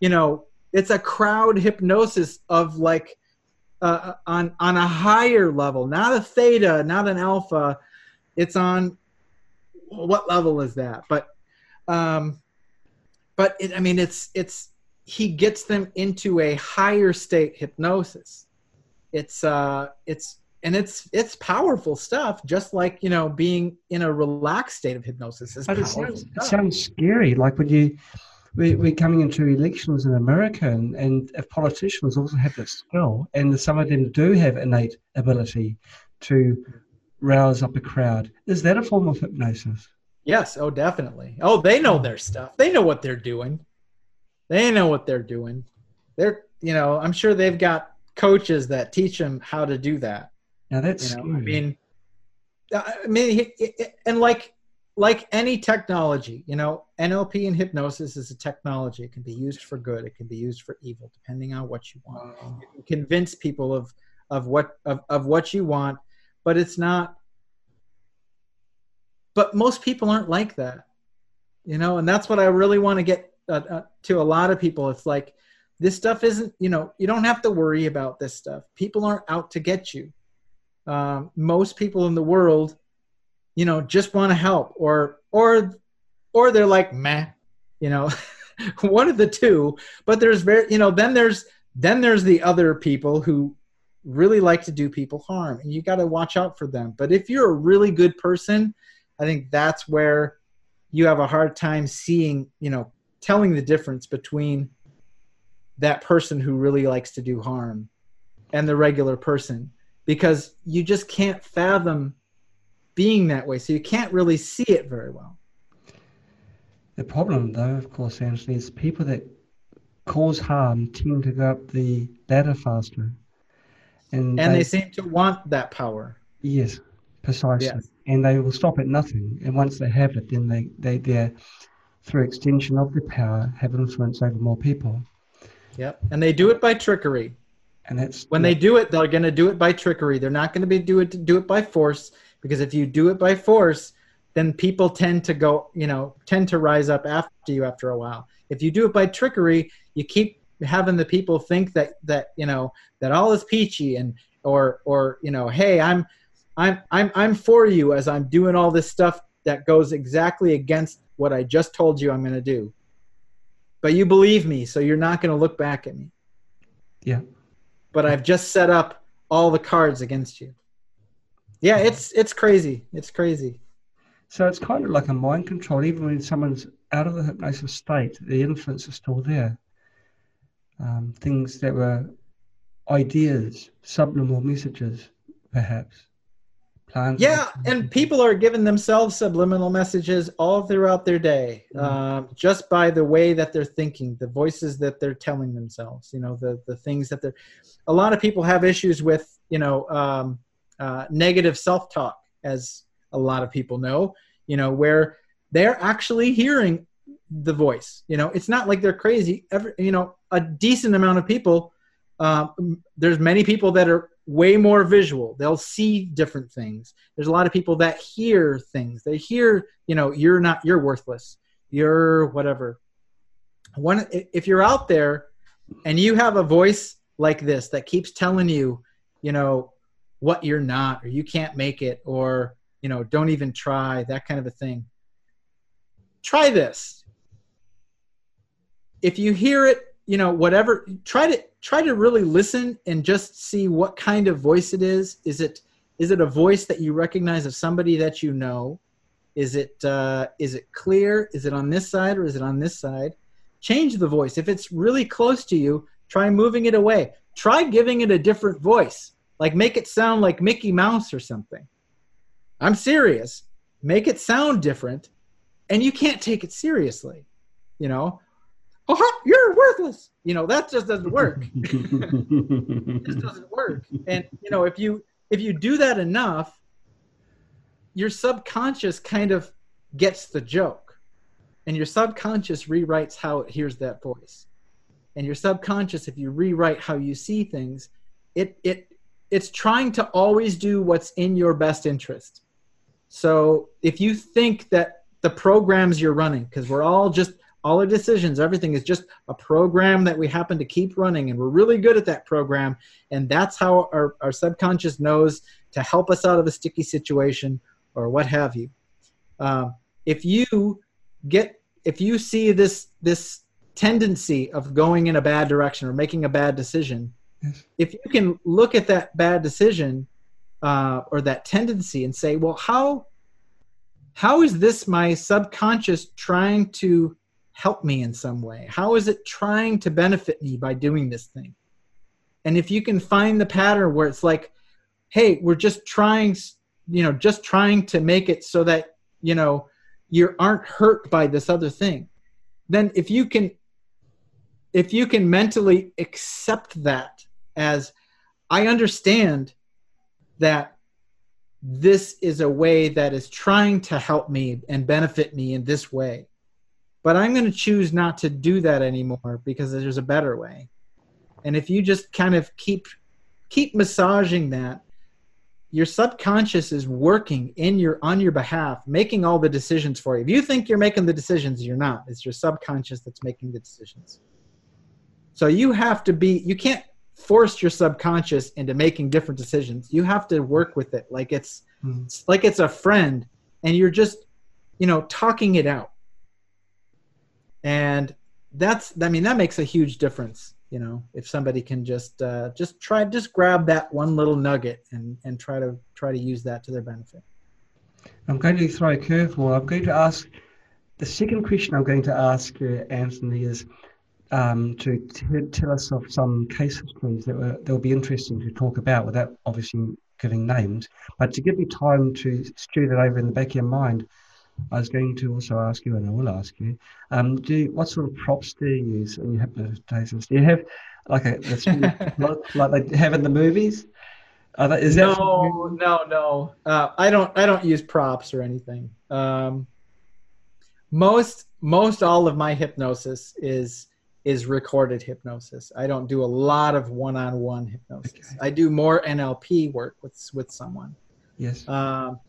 you know, it's a crowd hypnosis of like uh, on on a higher level, not a theta, not an alpha. It's on what level is that? But um, but it, I mean, it's it's he gets them into a higher state hypnosis. It's uh, it's and it's it's powerful stuff. Just like you know, being in a relaxed state of hypnosis is powerful. It sounds, it sounds scary. Like when you we, we're coming into elections in America, and, and if politicians also have this skill, and some of them do have innate ability to rouse up a crowd, is that a form of hypnosis? Yes, oh definitely. Oh, they know their stuff. They know what they're doing. They know what they're doing. They're, you know, I'm sure they've got coaches that teach them how to do that. Now that's you know, I mean, uh, I mean, and like like any technology, you know, NLP and hypnosis is a technology. It can be used for good. It can be used for evil, depending on what you want. You can convince people of of what of, of what you want, but it's not but most people aren't like that you know and that's what i really want to get uh, uh, to a lot of people. It's like this stuff isn't you know you don't have to worry about this stuff. People aren't out to get you. Um, most people in the world you know just want to help or or or they're like meh you know. <laughs> One of the two but there's very you know then there's then there's the other people who really like to do people harm and you got to watch out for them. But if you're a really good person i think that's where you have a hard time seeing you know telling the difference between that person who really likes to do harm and the regular person because you just can't fathom being that way. So you can't really see it very well. The problem though of course Anthony is people that cause harm tend to go up the ladder faster. And, and they, they seem to want that power. Yes precisely yes. and they will stop at nothing and once they have it then they they they're through extension of the power have influence over more people Yep. And they do it by trickery. And it's when yeah. they do it, they're going to do it by trickery. They're not going to be do it do it by force because if you do it by force, then people tend to go, you know, tend to rise up after you after a while. If you do it by trickery, you keep having the people think that that you know that all is peachy and or or you know, hey, I'm I'm I'm I'm for you as I'm doing all this stuff that goes exactly against what I just told you I'm going to do but you believe me, so you're not going to look back at me. Yeah. But I've just set up all the cards against you. Yeah, it's it's crazy. It's crazy. So it's kind of like a mind control. Even when someone's out of the hypnosis state, the influence is still there. Um, things that were ideas, subliminal messages, perhaps plans. Yeah, and people are giving themselves subliminal messages all throughout their day, mm-hmm. Um, just by the way that they're thinking, the voices that they're telling themselves. You know, the the things that they're. A lot of people have issues with, you know, um, uh, negative self talk, as a lot of people know. You know, where they're actually hearing the voice. You know, it's not like they're crazy. Every, you know, a decent amount of people. Uh, there's many people that are way more visual. They'll see different things. There's a lot of people that hear things. They hear, you know, you're not, you're worthless. You're whatever. One, if you're out there and you have a voice like this that keeps telling you, you know, what you're not, or you can't make it, or, you know, don't even try, that kind of a thing. Try this. If you hear it, you know, whatever, try to try to really listen and just see what kind of voice it is. Is it is it a voice that you recognize of somebody that you know? Is it uh, is it clear? Is it on this side or is it on this side? Change the voice. If it's really close to you, try moving it away. Try giving it a different voice. Like make it sound like Mickey Mouse or something. I'm serious. Make it sound different and you can't take it seriously. You know, oh, you're worthless. You know, that just doesn't work. <laughs> it just doesn't work. And you know, if you if you do that enough, your subconscious kind of gets the joke. And your subconscious rewrites how it hears that voice. And your subconscious, if you rewrite how you see things, it it it's trying to always do what's in your best interest. So if you think that the programs you're running, because we're all just all our decisions, everything is just a program that we happen to keep running, and we're really good at that program. And that's how our, our subconscious knows to help us out of a sticky situation or what have you. Uh, if you get, if you see this this tendency of going in a bad direction or making a bad decision, if you can look at that bad decision uh, or that tendency and say, well, how how is this my subconscious trying to help me in some way? How is it trying to benefit me by doing this thing? And if you can find the pattern where it's like, hey, we're just trying, you know, just trying to make it so that, you know, you aren't hurt by this other thing, then if you can, if you can mentally accept that as, I understand that this is a way that is trying to help me and benefit me in this way but I'm going to choose not to do that anymore because there's a better way. And if you just kind of keep keep massaging that, your subconscious is working in your on your behalf, making all the decisions for you. If you think you're making the decisions, you're not. It's your subconscious that's making the decisions. So you have to be, you can't force your subconscious into making different decisions. You have to work with it like it's, Mm. it's like it's a friend and you're just, you know, talking it out. And that's, I mean, that makes a huge difference. You know, if somebody can just, uh, just try, just grab that one little nugget and, and try to, try to use that to their benefit. I'm going to throw a curveball. I'm going to ask the second question I'm going to ask Anthony is um, to t- tell us of some case histories that, were, that will be interesting to talk about without obviously giving names, but to give you time to stew that over in the back of your mind. I was going to also ask you, and I will ask you, um, do you, what sort of props do you use in your hypnosis? Do you have like a that's <laughs> like, they have in the movies? That, is that no, no, no. Uh, I don't. I don't use props or anything. Um, most, most all of my hypnosis is is recorded hypnosis. I don't do a lot of one-on-one hypnosis. Okay. I do more NLP work with with someone, yes? um,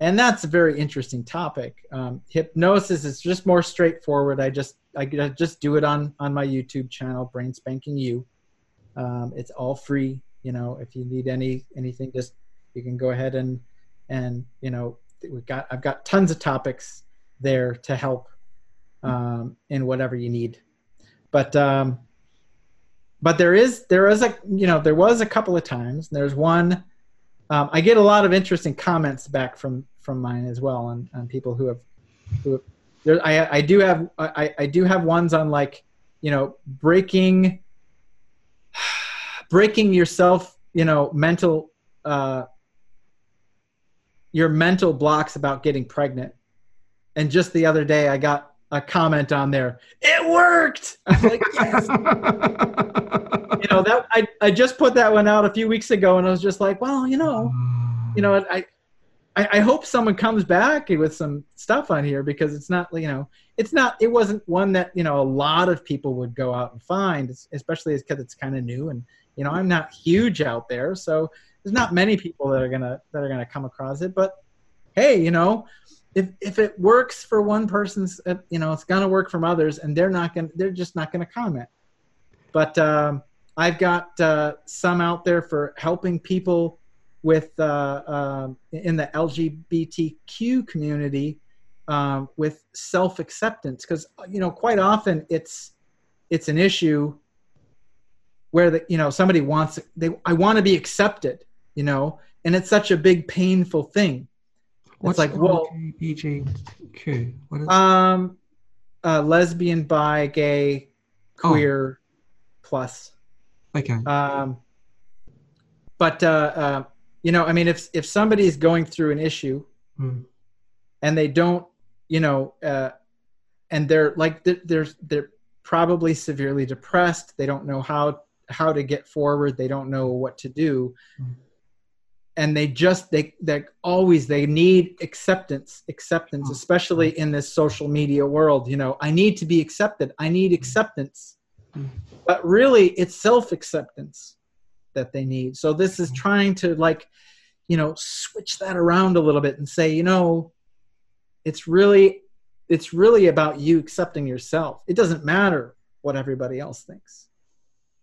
and that's a very interesting topic. Um, hypnosis is just more straightforward. I just I just do it on on my YouTube channel, Brain Spanking You. Um, it's all free you know if you need any anything just you can go ahead and and you know we've got i've got tons of topics there to help um, in whatever you need but um but there is there is a you know there was a couple of times there's one um, i get a lot of interesting comments back from from mine as well on, on people who have who have, there i i do have i i do have ones on like you know breaking <sighs> breaking yourself you know mental uh your mental blocks about getting pregnant. And just the other day i got a comment on there. It worked! I'm like <laughs> yes you know that I, I just put that one out a few weeks ago and i was just like well you know you know i i, I hope someone comes back with some stuff on here because it's not you know it's not it wasn't one that you know a lot of people would go out and find especially because it's kind of new and you know i'm not huge out there. So there's not many people that are gonna that are gonna come across it. But hey you know if if it works for one person's uh, you know it's gonna work from others and they're not gonna they're just not gonna comment. But um, i've got uh, some out there for helping people with uh, um, in the lgbtq community um, with self-acceptance because you know quite often it's it's an issue where the you know somebody wants they i want to be accepted you know and it's such a big painful thing What's like, well- LGBTQ? What is um uh lesbian bi gay Oh. queer plus okay? um but uh, uh you know i mean if if somebody's going through an issue Hmm. and they don't you know uh and they're like they're they're, they're probably severely depressed they don't know how how to get forward they don't know what to do Mm. and they just they they always they need acceptance acceptance Oh. especially in this social media world you know i need to be accepted i need acceptance Mm. But really it's self acceptance that they need. So this is Mm. trying to like you know switch that around a little bit and say you know it's really it's really about you accepting yourself. It doesn't matter what everybody else thinks.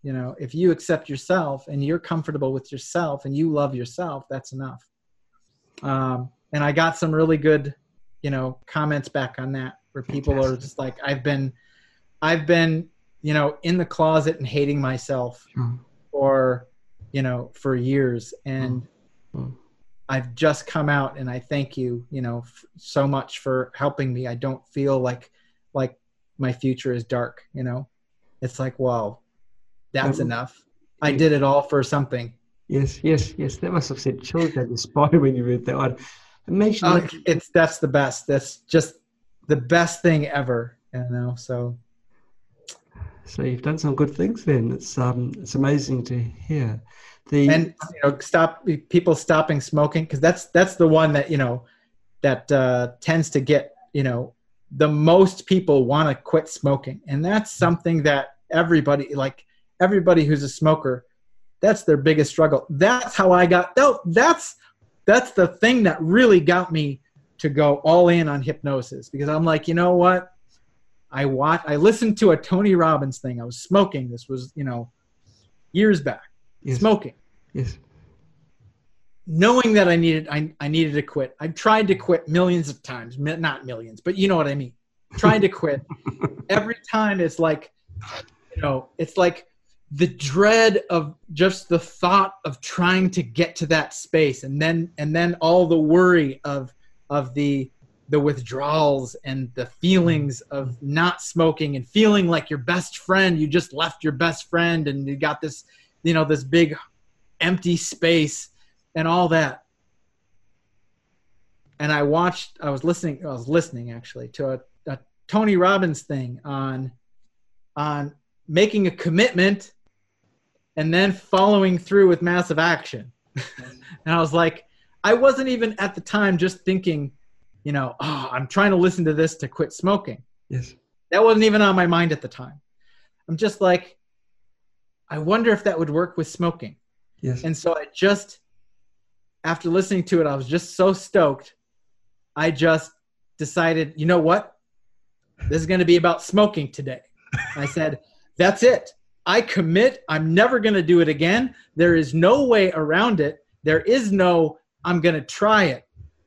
You know if you accept yourself and you're comfortable with yourself and you love yourself that's enough. Um, and i got some really good you know comments back on that where people are just like i've been i've been you know in the closet and hating myself Hmm. for you know for years. And Mm. i've just come out and i thank you you know f- so much for helping me. I don't feel like like my future is dark you know? It's like wow that's Um, enough. I did it all for something. Yes, yes, yes. That must have sent chills down your spine when you read that one. Imagine Uh, like, it's that's the best. That's just the best thing ever you know? So so you've done some good things then. It's um it's amazing to hear. The and you know stop people stopping smoking because that's that's the one that you know that uh, tends to get you know the most people want to quit smoking. And that's something that everybody like everybody who's a smoker that's their biggest struggle. That's how i got that, that's that's the thing that really got me to go all in on hypnosis. Because i'm like you know what I watched, I listened to a Tony Robbins thing. I was smoking. This was, you know, years back. Yes. Smoking. Yes. Knowing that I needed, I, I needed to quit. I've tried to quit millions of times, not millions, but you know what I mean. Tried to quit. <laughs> Every time it's like, you know, it's like the dread of just the thought of trying to get to that space and then and then all the worry of of the the withdrawals and the feelings of not smoking and feeling like your best friend. You just left your best friend and you got this you know this big empty space and all that. And i watched i was listening i was listening actually to a, a tony robbins thing on on making a commitment and then following through with massive action. <laughs> And i was like i wasn't even at the time just thinking you know oh i'm trying to listen to this to quit smoking Yes. that wasn't even on my mind at the time i'm just like i wonder if that would work with smoking Yes. and so I just, after listening to it, I was just so stoked. I just decided, you know what? This is going to be about smoking today. I said, that's it. I commit. I'm never going to do it again. There is no way around it. There is no, I'm going to try it.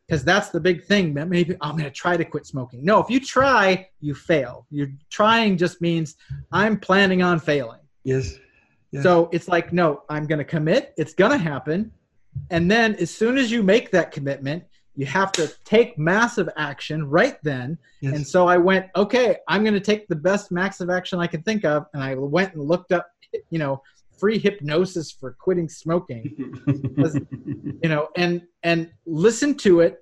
Because that's the big thing. that Maybe I'm going to try to quit smoking. No, if you try, you fail. You're trying just means I'm planning on failing. yes. Yes. So it's like, no, I'm going to commit. It's going to happen. And then as soon as you make that commitment, you have to take massive action right then. yes. And so I went, okay, I'm going to take the best massive action I can think of. And I went and looked up, you know, free hypnosis for quitting smoking, <laughs> you know, and, and listen to it.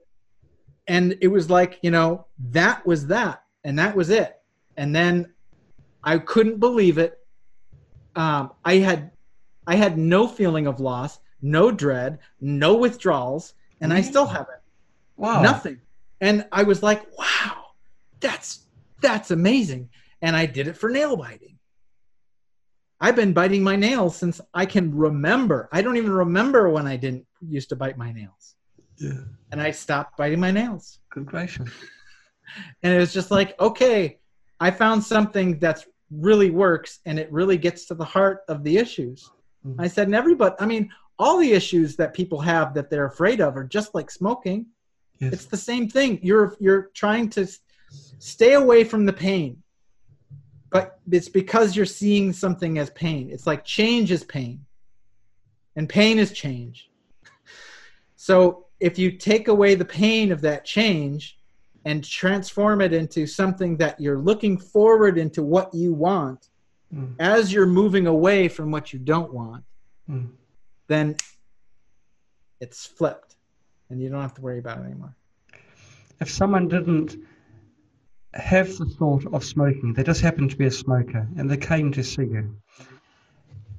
And it was like, you know, that was that. And that was it. And then I couldn't believe it um, I had I had no feeling of loss, no dread, no withdrawals, and I still haven't. wow. Nothing. And I was like, wow, that's that's amazing. And I did it for nail biting. I've been biting my nails since I can remember. I don't even remember when I didn't used to bite my nails. Yeah. And I stopped biting my nails. Good gracious. <laughs> And it was just like, okay, I found something that's really works and it really gets to the heart of the issues. Mhm. I said, and everybody, I mean, all the issues that people have that they're afraid of are just like smoking. Yes. It's the same thing. You're you're trying to stay away from the pain. But it's because you're seeing something as pain. It's like change is pain. And pain is change. So if you take away the pain of that change and transform it into something that you're looking forward into what you want Mm. as you're moving away from what you don't want, Mm. then it's flipped and you don't have to worry about it anymore. If someone didn't have the thought of smoking, they just happened to be a smoker and they came to see you,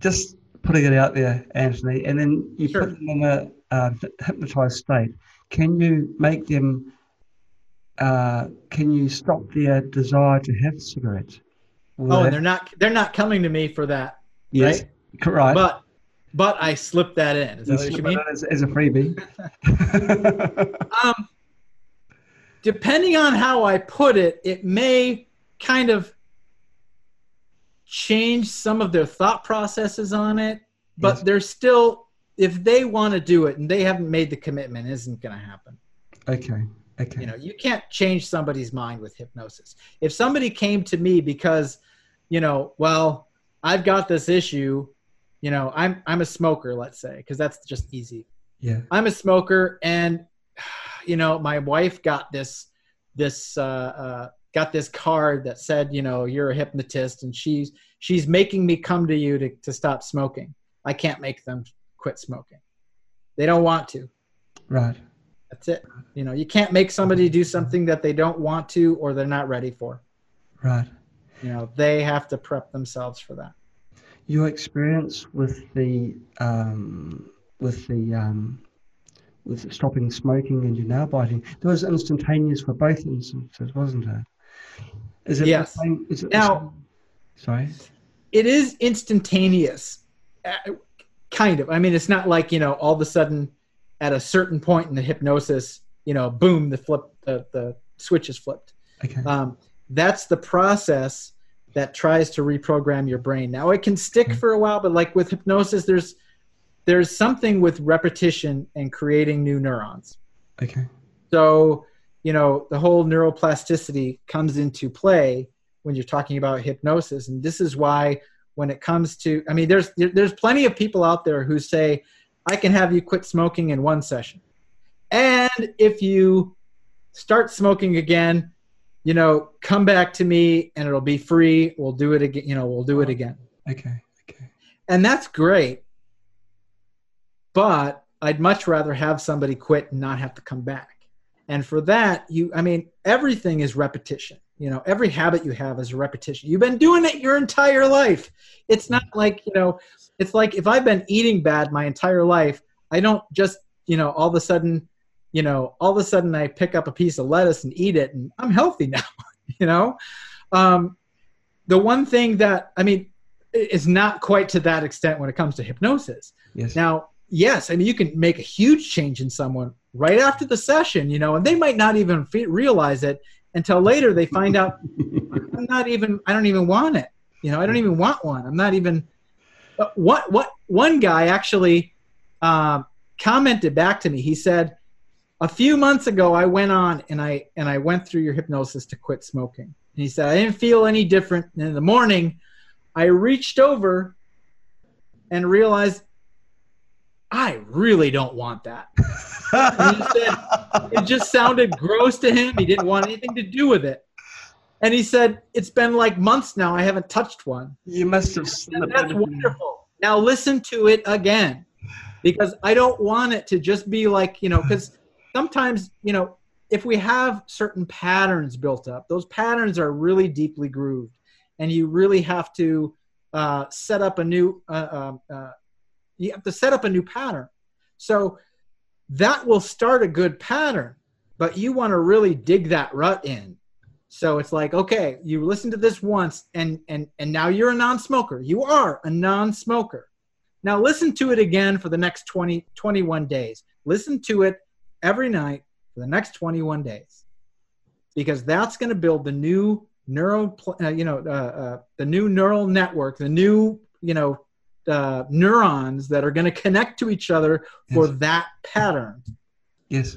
just putting it out there, Anthony, and then you Sure. put them in a uh, hypnotized state, can you make them, uh, can you stop their desire to have cigarettes? Will Oh, that- and they're not they're not coming to me for that, yes, right? correct. But but I slipped that in. Is that You what you slip mean? in as, as a freebie. <laughs> <laughs> Um, depending on how I put it, it may kind of change some of their thought processes on it, but Yes. they're still if they want to do it and they haven't made the commitment, it isn't going to happen. okay, okay. You know, you can't change somebody's mind with hypnosis. If somebody came to me because, you know, well, I've got this issue, you know, I'm I'm a smoker, let's say, because that's just easy. yeah, I'm a smoker, and you know, my wife got this this uh, uh, got this card that said, you know, you're a hypnotist, and she's she's making me come to you to to stop smoking. I can't make them quit smoking. They don't want to. right. That's it. You know, you can't make somebody do something that they don't want to or they're not ready for. Right. You know, they have to prep themselves for that. Your experience with the um, with the um, with stopping smoking and your nail biting, there was instantaneous for both instances, wasn't it? Is it Yes. same? Is it Now- Sorry. It is instantaneous, uh, kind of. I mean, it's not like you know, all of a sudden, at a certain point in the hypnosis, you know, boom, the flip, the the switch is flipped. Okay. Um, that's the process that tries to reprogram your brain. Now it can stick Okay. for a while, but like with hypnosis, there's there's something with repetition and creating new neurons. Okay. So, you know, the whole neuroplasticity comes into play when you're talking about hypnosis. And this is why when it comes to I mean there's there's plenty of people out there who say I can have you quit smoking in one session. And if you start smoking again, you know, come back to me and it'll be free. We'll do it again, you know, we'll do it again Okay. Okay. and that's great but i'd much rather have somebody quit and not have to come back. And for that you i mean everything is repetition. You know every habit you have is a repetition. You've been doing it your entire life. It's not like you know it's like if i've been eating bad my entire life i don't just you know all of a sudden you know all of a sudden i pick up a piece of lettuce and eat it and i'm healthy <laughs> now you know? Um, the one thing that i mean is not quite to that extent when it comes to hypnosis. Yes. Now, yes, I mean you can make a huge change in someone right after the session, you know, and they might not even fe- realize it until later they find out <laughs> I'm not even I don't even want it. You know, I don't even want one. I'm not even what what one guy actually um, commented back to me. He said, "A few months ago, I went on and I and I went through your hypnosis to quit smoking." And he said, "I didn't feel any different. And in the morning, I reached over and realized I really don't want that. Said it just sounded gross to him. He didn't want anything to do with it." And he said, "It's been like months now. I haven't touched one." you must have slipped that's wonderful. Now listen to it again, because I don't want it to just be like you know, because sometimes you know, if we have certain patterns built up, those patterns are really deeply grooved, and you really have to uh, set up a new. Uh, um, uh, you have to set up a new pattern. So that will start a good pattern, but you want to really dig that rut in. So it's like, okay, you listen to this once and and and now you're a non-smoker. You are a non-smoker. Now listen to it again for the next 20 21 days. Listen to it every night for the next 21 days. Because that's going to build the new neural uh, you know uh, uh, the new neural network, the new, you know, uh, neurons that are going to connect to each other for Yes. that pattern Yes.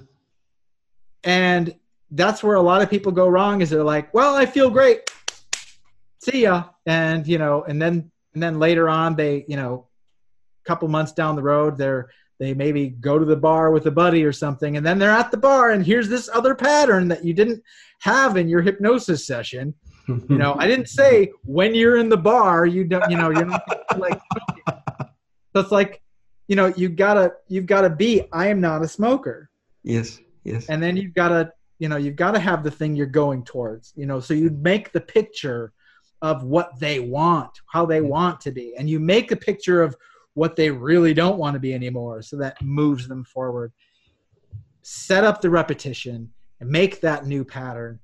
and that's where a lot of people go wrong is they're like well i feel great see ya and you know and then and then later on they you know a couple months down the road they're they maybe go to the bar with a buddy or something and then they're at the bar and here's this other pattern that you didn't have in your hypnosis session you know i didn't say when you're in the bar you don't you know you're not like smoking. so it's like you know you gotta you've gotta be i am not a smoker Yes. Yes. and then you've got to you know you've got to have the thing you're going towards you know so you make the picture of what they want how they want to be and you make a picture of what they really don't want to be anymore so that moves them forward set up the repetition and make that new pattern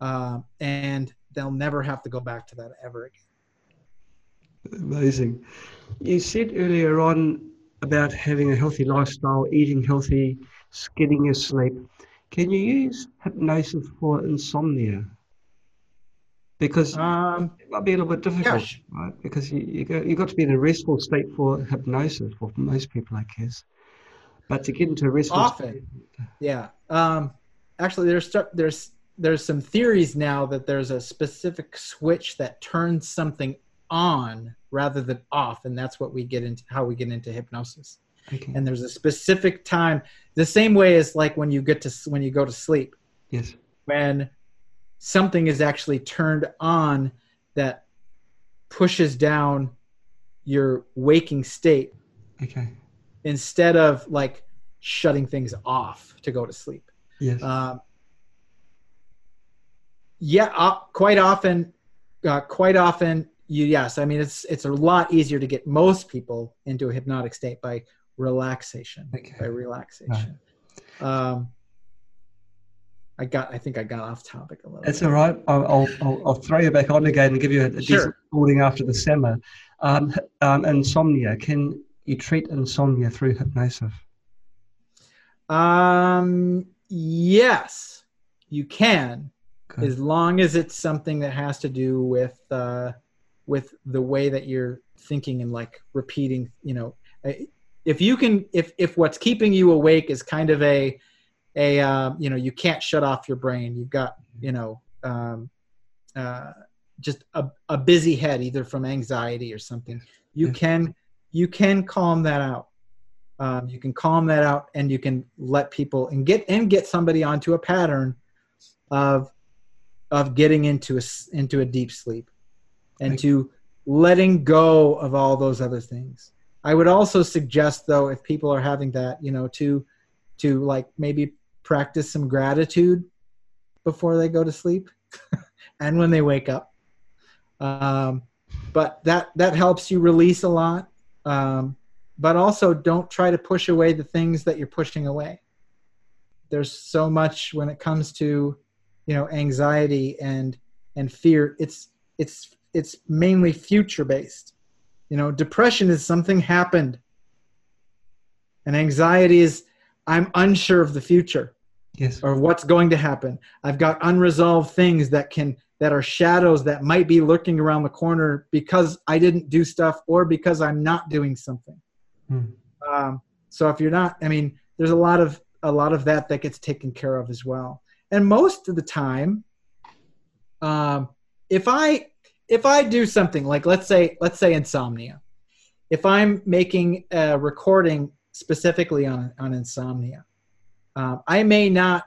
um, and they'll never have to go back to that ever again Amazing. You said earlier on about having a healthy lifestyle, eating healthy, getting your sleep. Can you use hypnosis for insomnia? Because um, it might be a little bit difficult, sh- right? Because you you got you got to be in a restful state for hypnosis for most people, I guess. But to get into a restful Often. state, Yeah. Um, actually, there's there's there's some theories now that there's a specific switch that turns something on rather than off, and that's what we get into how we get into hypnosis. okay. And there's a specific time, the same way as like when you get to when you go to sleep, yes. when something is actually turned on that pushes down your waking state Okay. instead of like shutting things off to go to sleep. Yes. Um, yeah, uh, quite often, uh, quite often, you yes. I mean, it's it's a lot easier to get most people into a hypnotic state by relaxation. Okay. By relaxation. Um, I got. I think I got off topic a little. It's bit. all right. I'll, I'll, I'll, I'll throw you back on again and give you a, a Sure. decent recording after the summer. Um, um, insomnia. Can you treat insomnia through hypnosis? Um. Yes, you can. Good. as long as it's something that has to do with uh, with the way that you're thinking and like repeating you know if you can if if what's keeping you awake is kind of a a uh, you know you can't shut off your brain you've got you know um, uh, just a, a busy head either from anxiety or something you Yes. can you can calm that out um, you can calm that out and you can let people and get and get somebody onto a pattern of of getting into a into a deep sleep and to letting go of all those other things. I would also suggest though if people are having that you know to to like maybe practice some gratitude before they go to sleep <laughs> and when they wake up. Um, but that that helps you release a lot. Um, but also don't try to push away the things that you're pushing away. There's so much when it comes to you know anxiety and and fear it's it's it's mainly future based you know depression is something happened. And anxiety is i'm unsure of the future Yes. or what's going to happen. I've got unresolved things that can that are shadows that might be lurking around the corner because i didn't do stuff or because i'm not doing something. Hmm. um, so if you're not i mean there's a lot of a lot of that that gets taken care of as well and most of the time um, if i if i do something like let's say let's say insomnia if i'm making a recording specifically on on insomnia um, i may not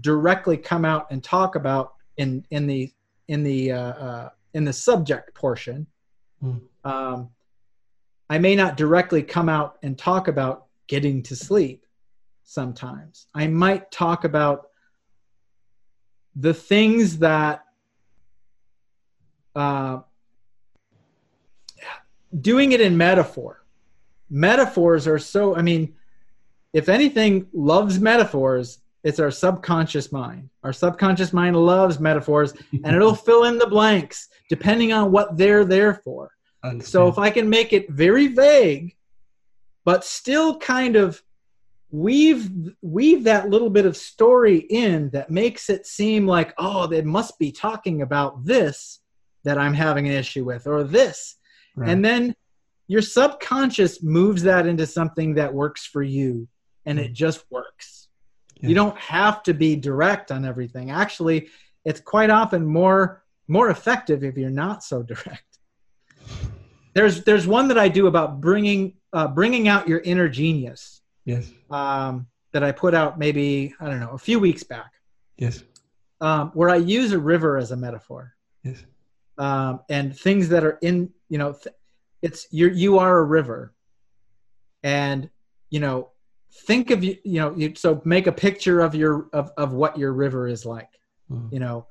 directly come out and talk about in in the in the uh, uh, in the subject portion Hmm. um, i may not directly come out and talk about getting to sleep sometimes i might talk about the things that uh, doing it in metaphor. Metaphors are so i mean if anything loves metaphors it's our subconscious mind. Our subconscious mind loves metaphors and it'll <laughs> fill in the blanks depending on what they're there for. So if I can make it very vague, but still kind of weave weave that little bit of story in that makes it seem like oh they must be talking about this that I'm having an issue with or this. Right. and then your subconscious moves that into something that works for you and it just works. Yeah. you don't have to be direct on everything. Actually it's quite often more more effective if you're not so direct. There's there's one that i do about bringing uh, bringing out your inner genius yes. um, that i put out maybe i don't know a few weeks back Yes. um, where i use a river as a metaphor Yes. um, and things that are in you know th- it's you you are a river and you know think of you you know you, so make a picture of your of, of what your river is like Mm. you know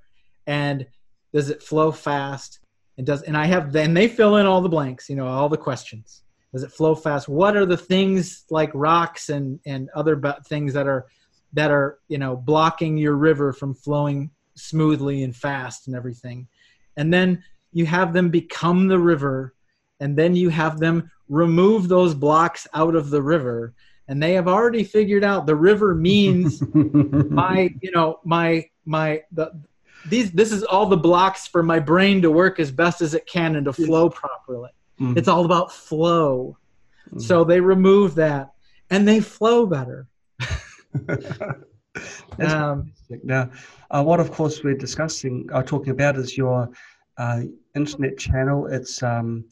and does it flow fast and does and i have then they fill in all the blanks you know all the questions does it flow fast? What are the things like rocks and and other things that are that are you know blocking your river from flowing smoothly and fast and everything? And then you have them become the river and then you have them remove those blocks out of the river and they have already figured out the river means <laughs> my you know my my the these this is all the blocks for my brain to work as best as it can and to flow properly Mm. it's all about flow Mm. so they remove that and they flow better <laughs> That's um, fantastic. Now, uh, what of course we're discussing, uh, talking about is your uh, internet channel. It's um,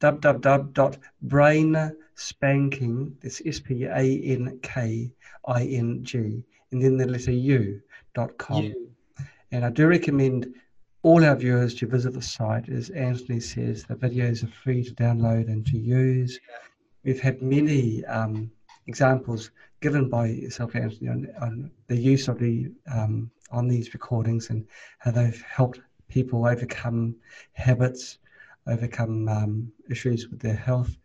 www.brainspanking. It's S P A N K I N G, and then the letter U dot com. you- And I do recommend all our viewers to visit the site. As Anthony says, the videos are free to download and to use. We've had many um, examples given by yourself, Anthony, on, on the use of the um, on these recordings and how they've helped people overcome habits, overcome um, issues with their health.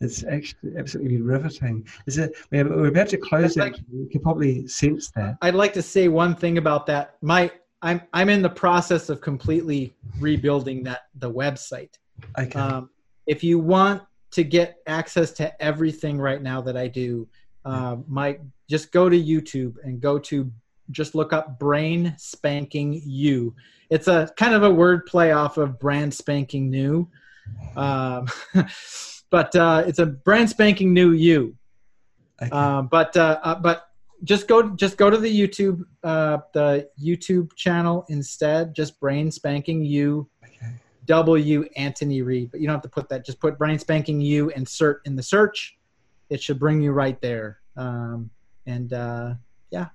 It's actually absolutely riveting. Is it? We're, we're about to close Like-. You can probably sense that. i'd like to say one thing about that my i'm i'm in the process of completely rebuilding that the website Okay. um, if you want to get access to everything right now that I do, um, my just go to YouTube and go to just look up Brain Spanking You. It's a kind of a word play off of brand spanking new. Um, <laughs> but uh, it's a brand spanking new you. Okay. Uh, but uh, uh, but just go just go to the YouTube uh, the YouTube channel instead. Just brain spanking you. Okay. W Anthony Reed, but you don't have to put that. Just put brain spanking you insert in the search. It should bring you right there. Um, and uh, yeah,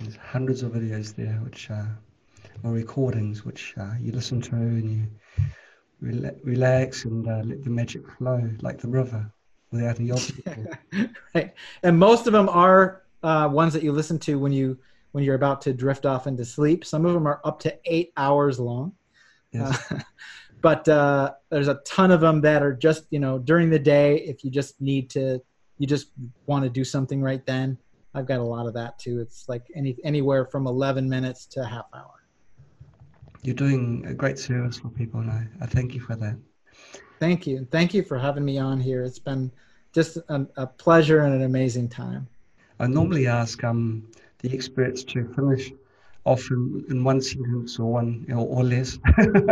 there's hundreds of videos there, which uh, are recordings, which uh, you listen to and you rela- relax and uh, let the magic flow like the river without any obstacle. <laughs> right, and most of them are uh, ones that you listen to when you when you're about to drift off into sleep. Some of them are up to eight hours long. Yes. Uh, <laughs> but uh, there's a ton of them that are just you know during the day if you just need to you just want to do something right then I've got a lot of that too. It's like any anywhere from 11 minutes to a half hour. You're doing a great service for people, and I, I thank you for that. Thank you. And thank you for having me on here. It's been just a, a pleasure and an amazing time. I normally ask um, the experts to finish off in, in one sentence or one or, or less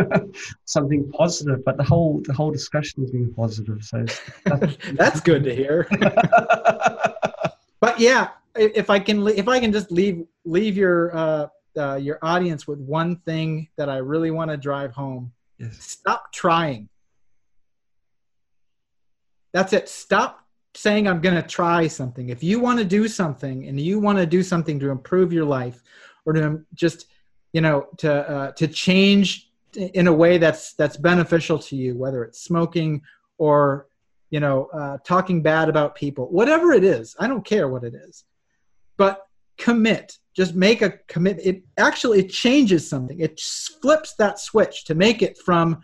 <laughs> something positive, but the whole the whole discussion has been positive. So <laughs> that's good to hear. <laughs> but yeah, if I can if I can just leave leave your uh, uh, your audience with one thing that I really want to drive home. Yes. Stop trying. That's it. Stop saying I'm going to try something. If you want to do something and you want to do something to improve your life or to just you know to uh, to change in a way that's that's beneficial to you, whether it's smoking or you know uh, talking bad about people, whatever it is. I don't care what it is but commit just make a commit it actually it changes something it flips that switch to make it from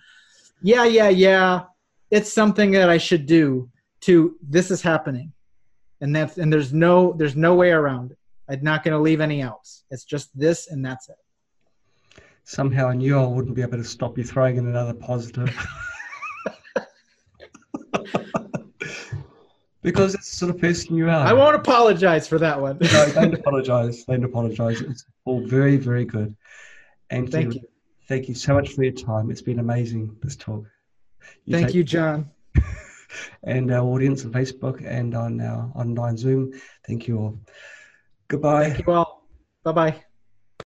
yeah yeah yeah it's something that i should do to this is happening and that's and there's no there's no way around it i'm not going to leave any else it's just this and that's it somehow i knew i wouldn't be able to stop you throwing in another positive <laughs> because it's the sort of person you are. I won't apologize for that one. no, don't apologize. Don't apologize. It's all very, very good. And thank you. Thank you so much for your time. It's been amazing, this talk. You thank you, John. <laughs> and our audience on Facebook and on our online Zoom. Thank you all. Goodbye. Thank you all. Bye bye.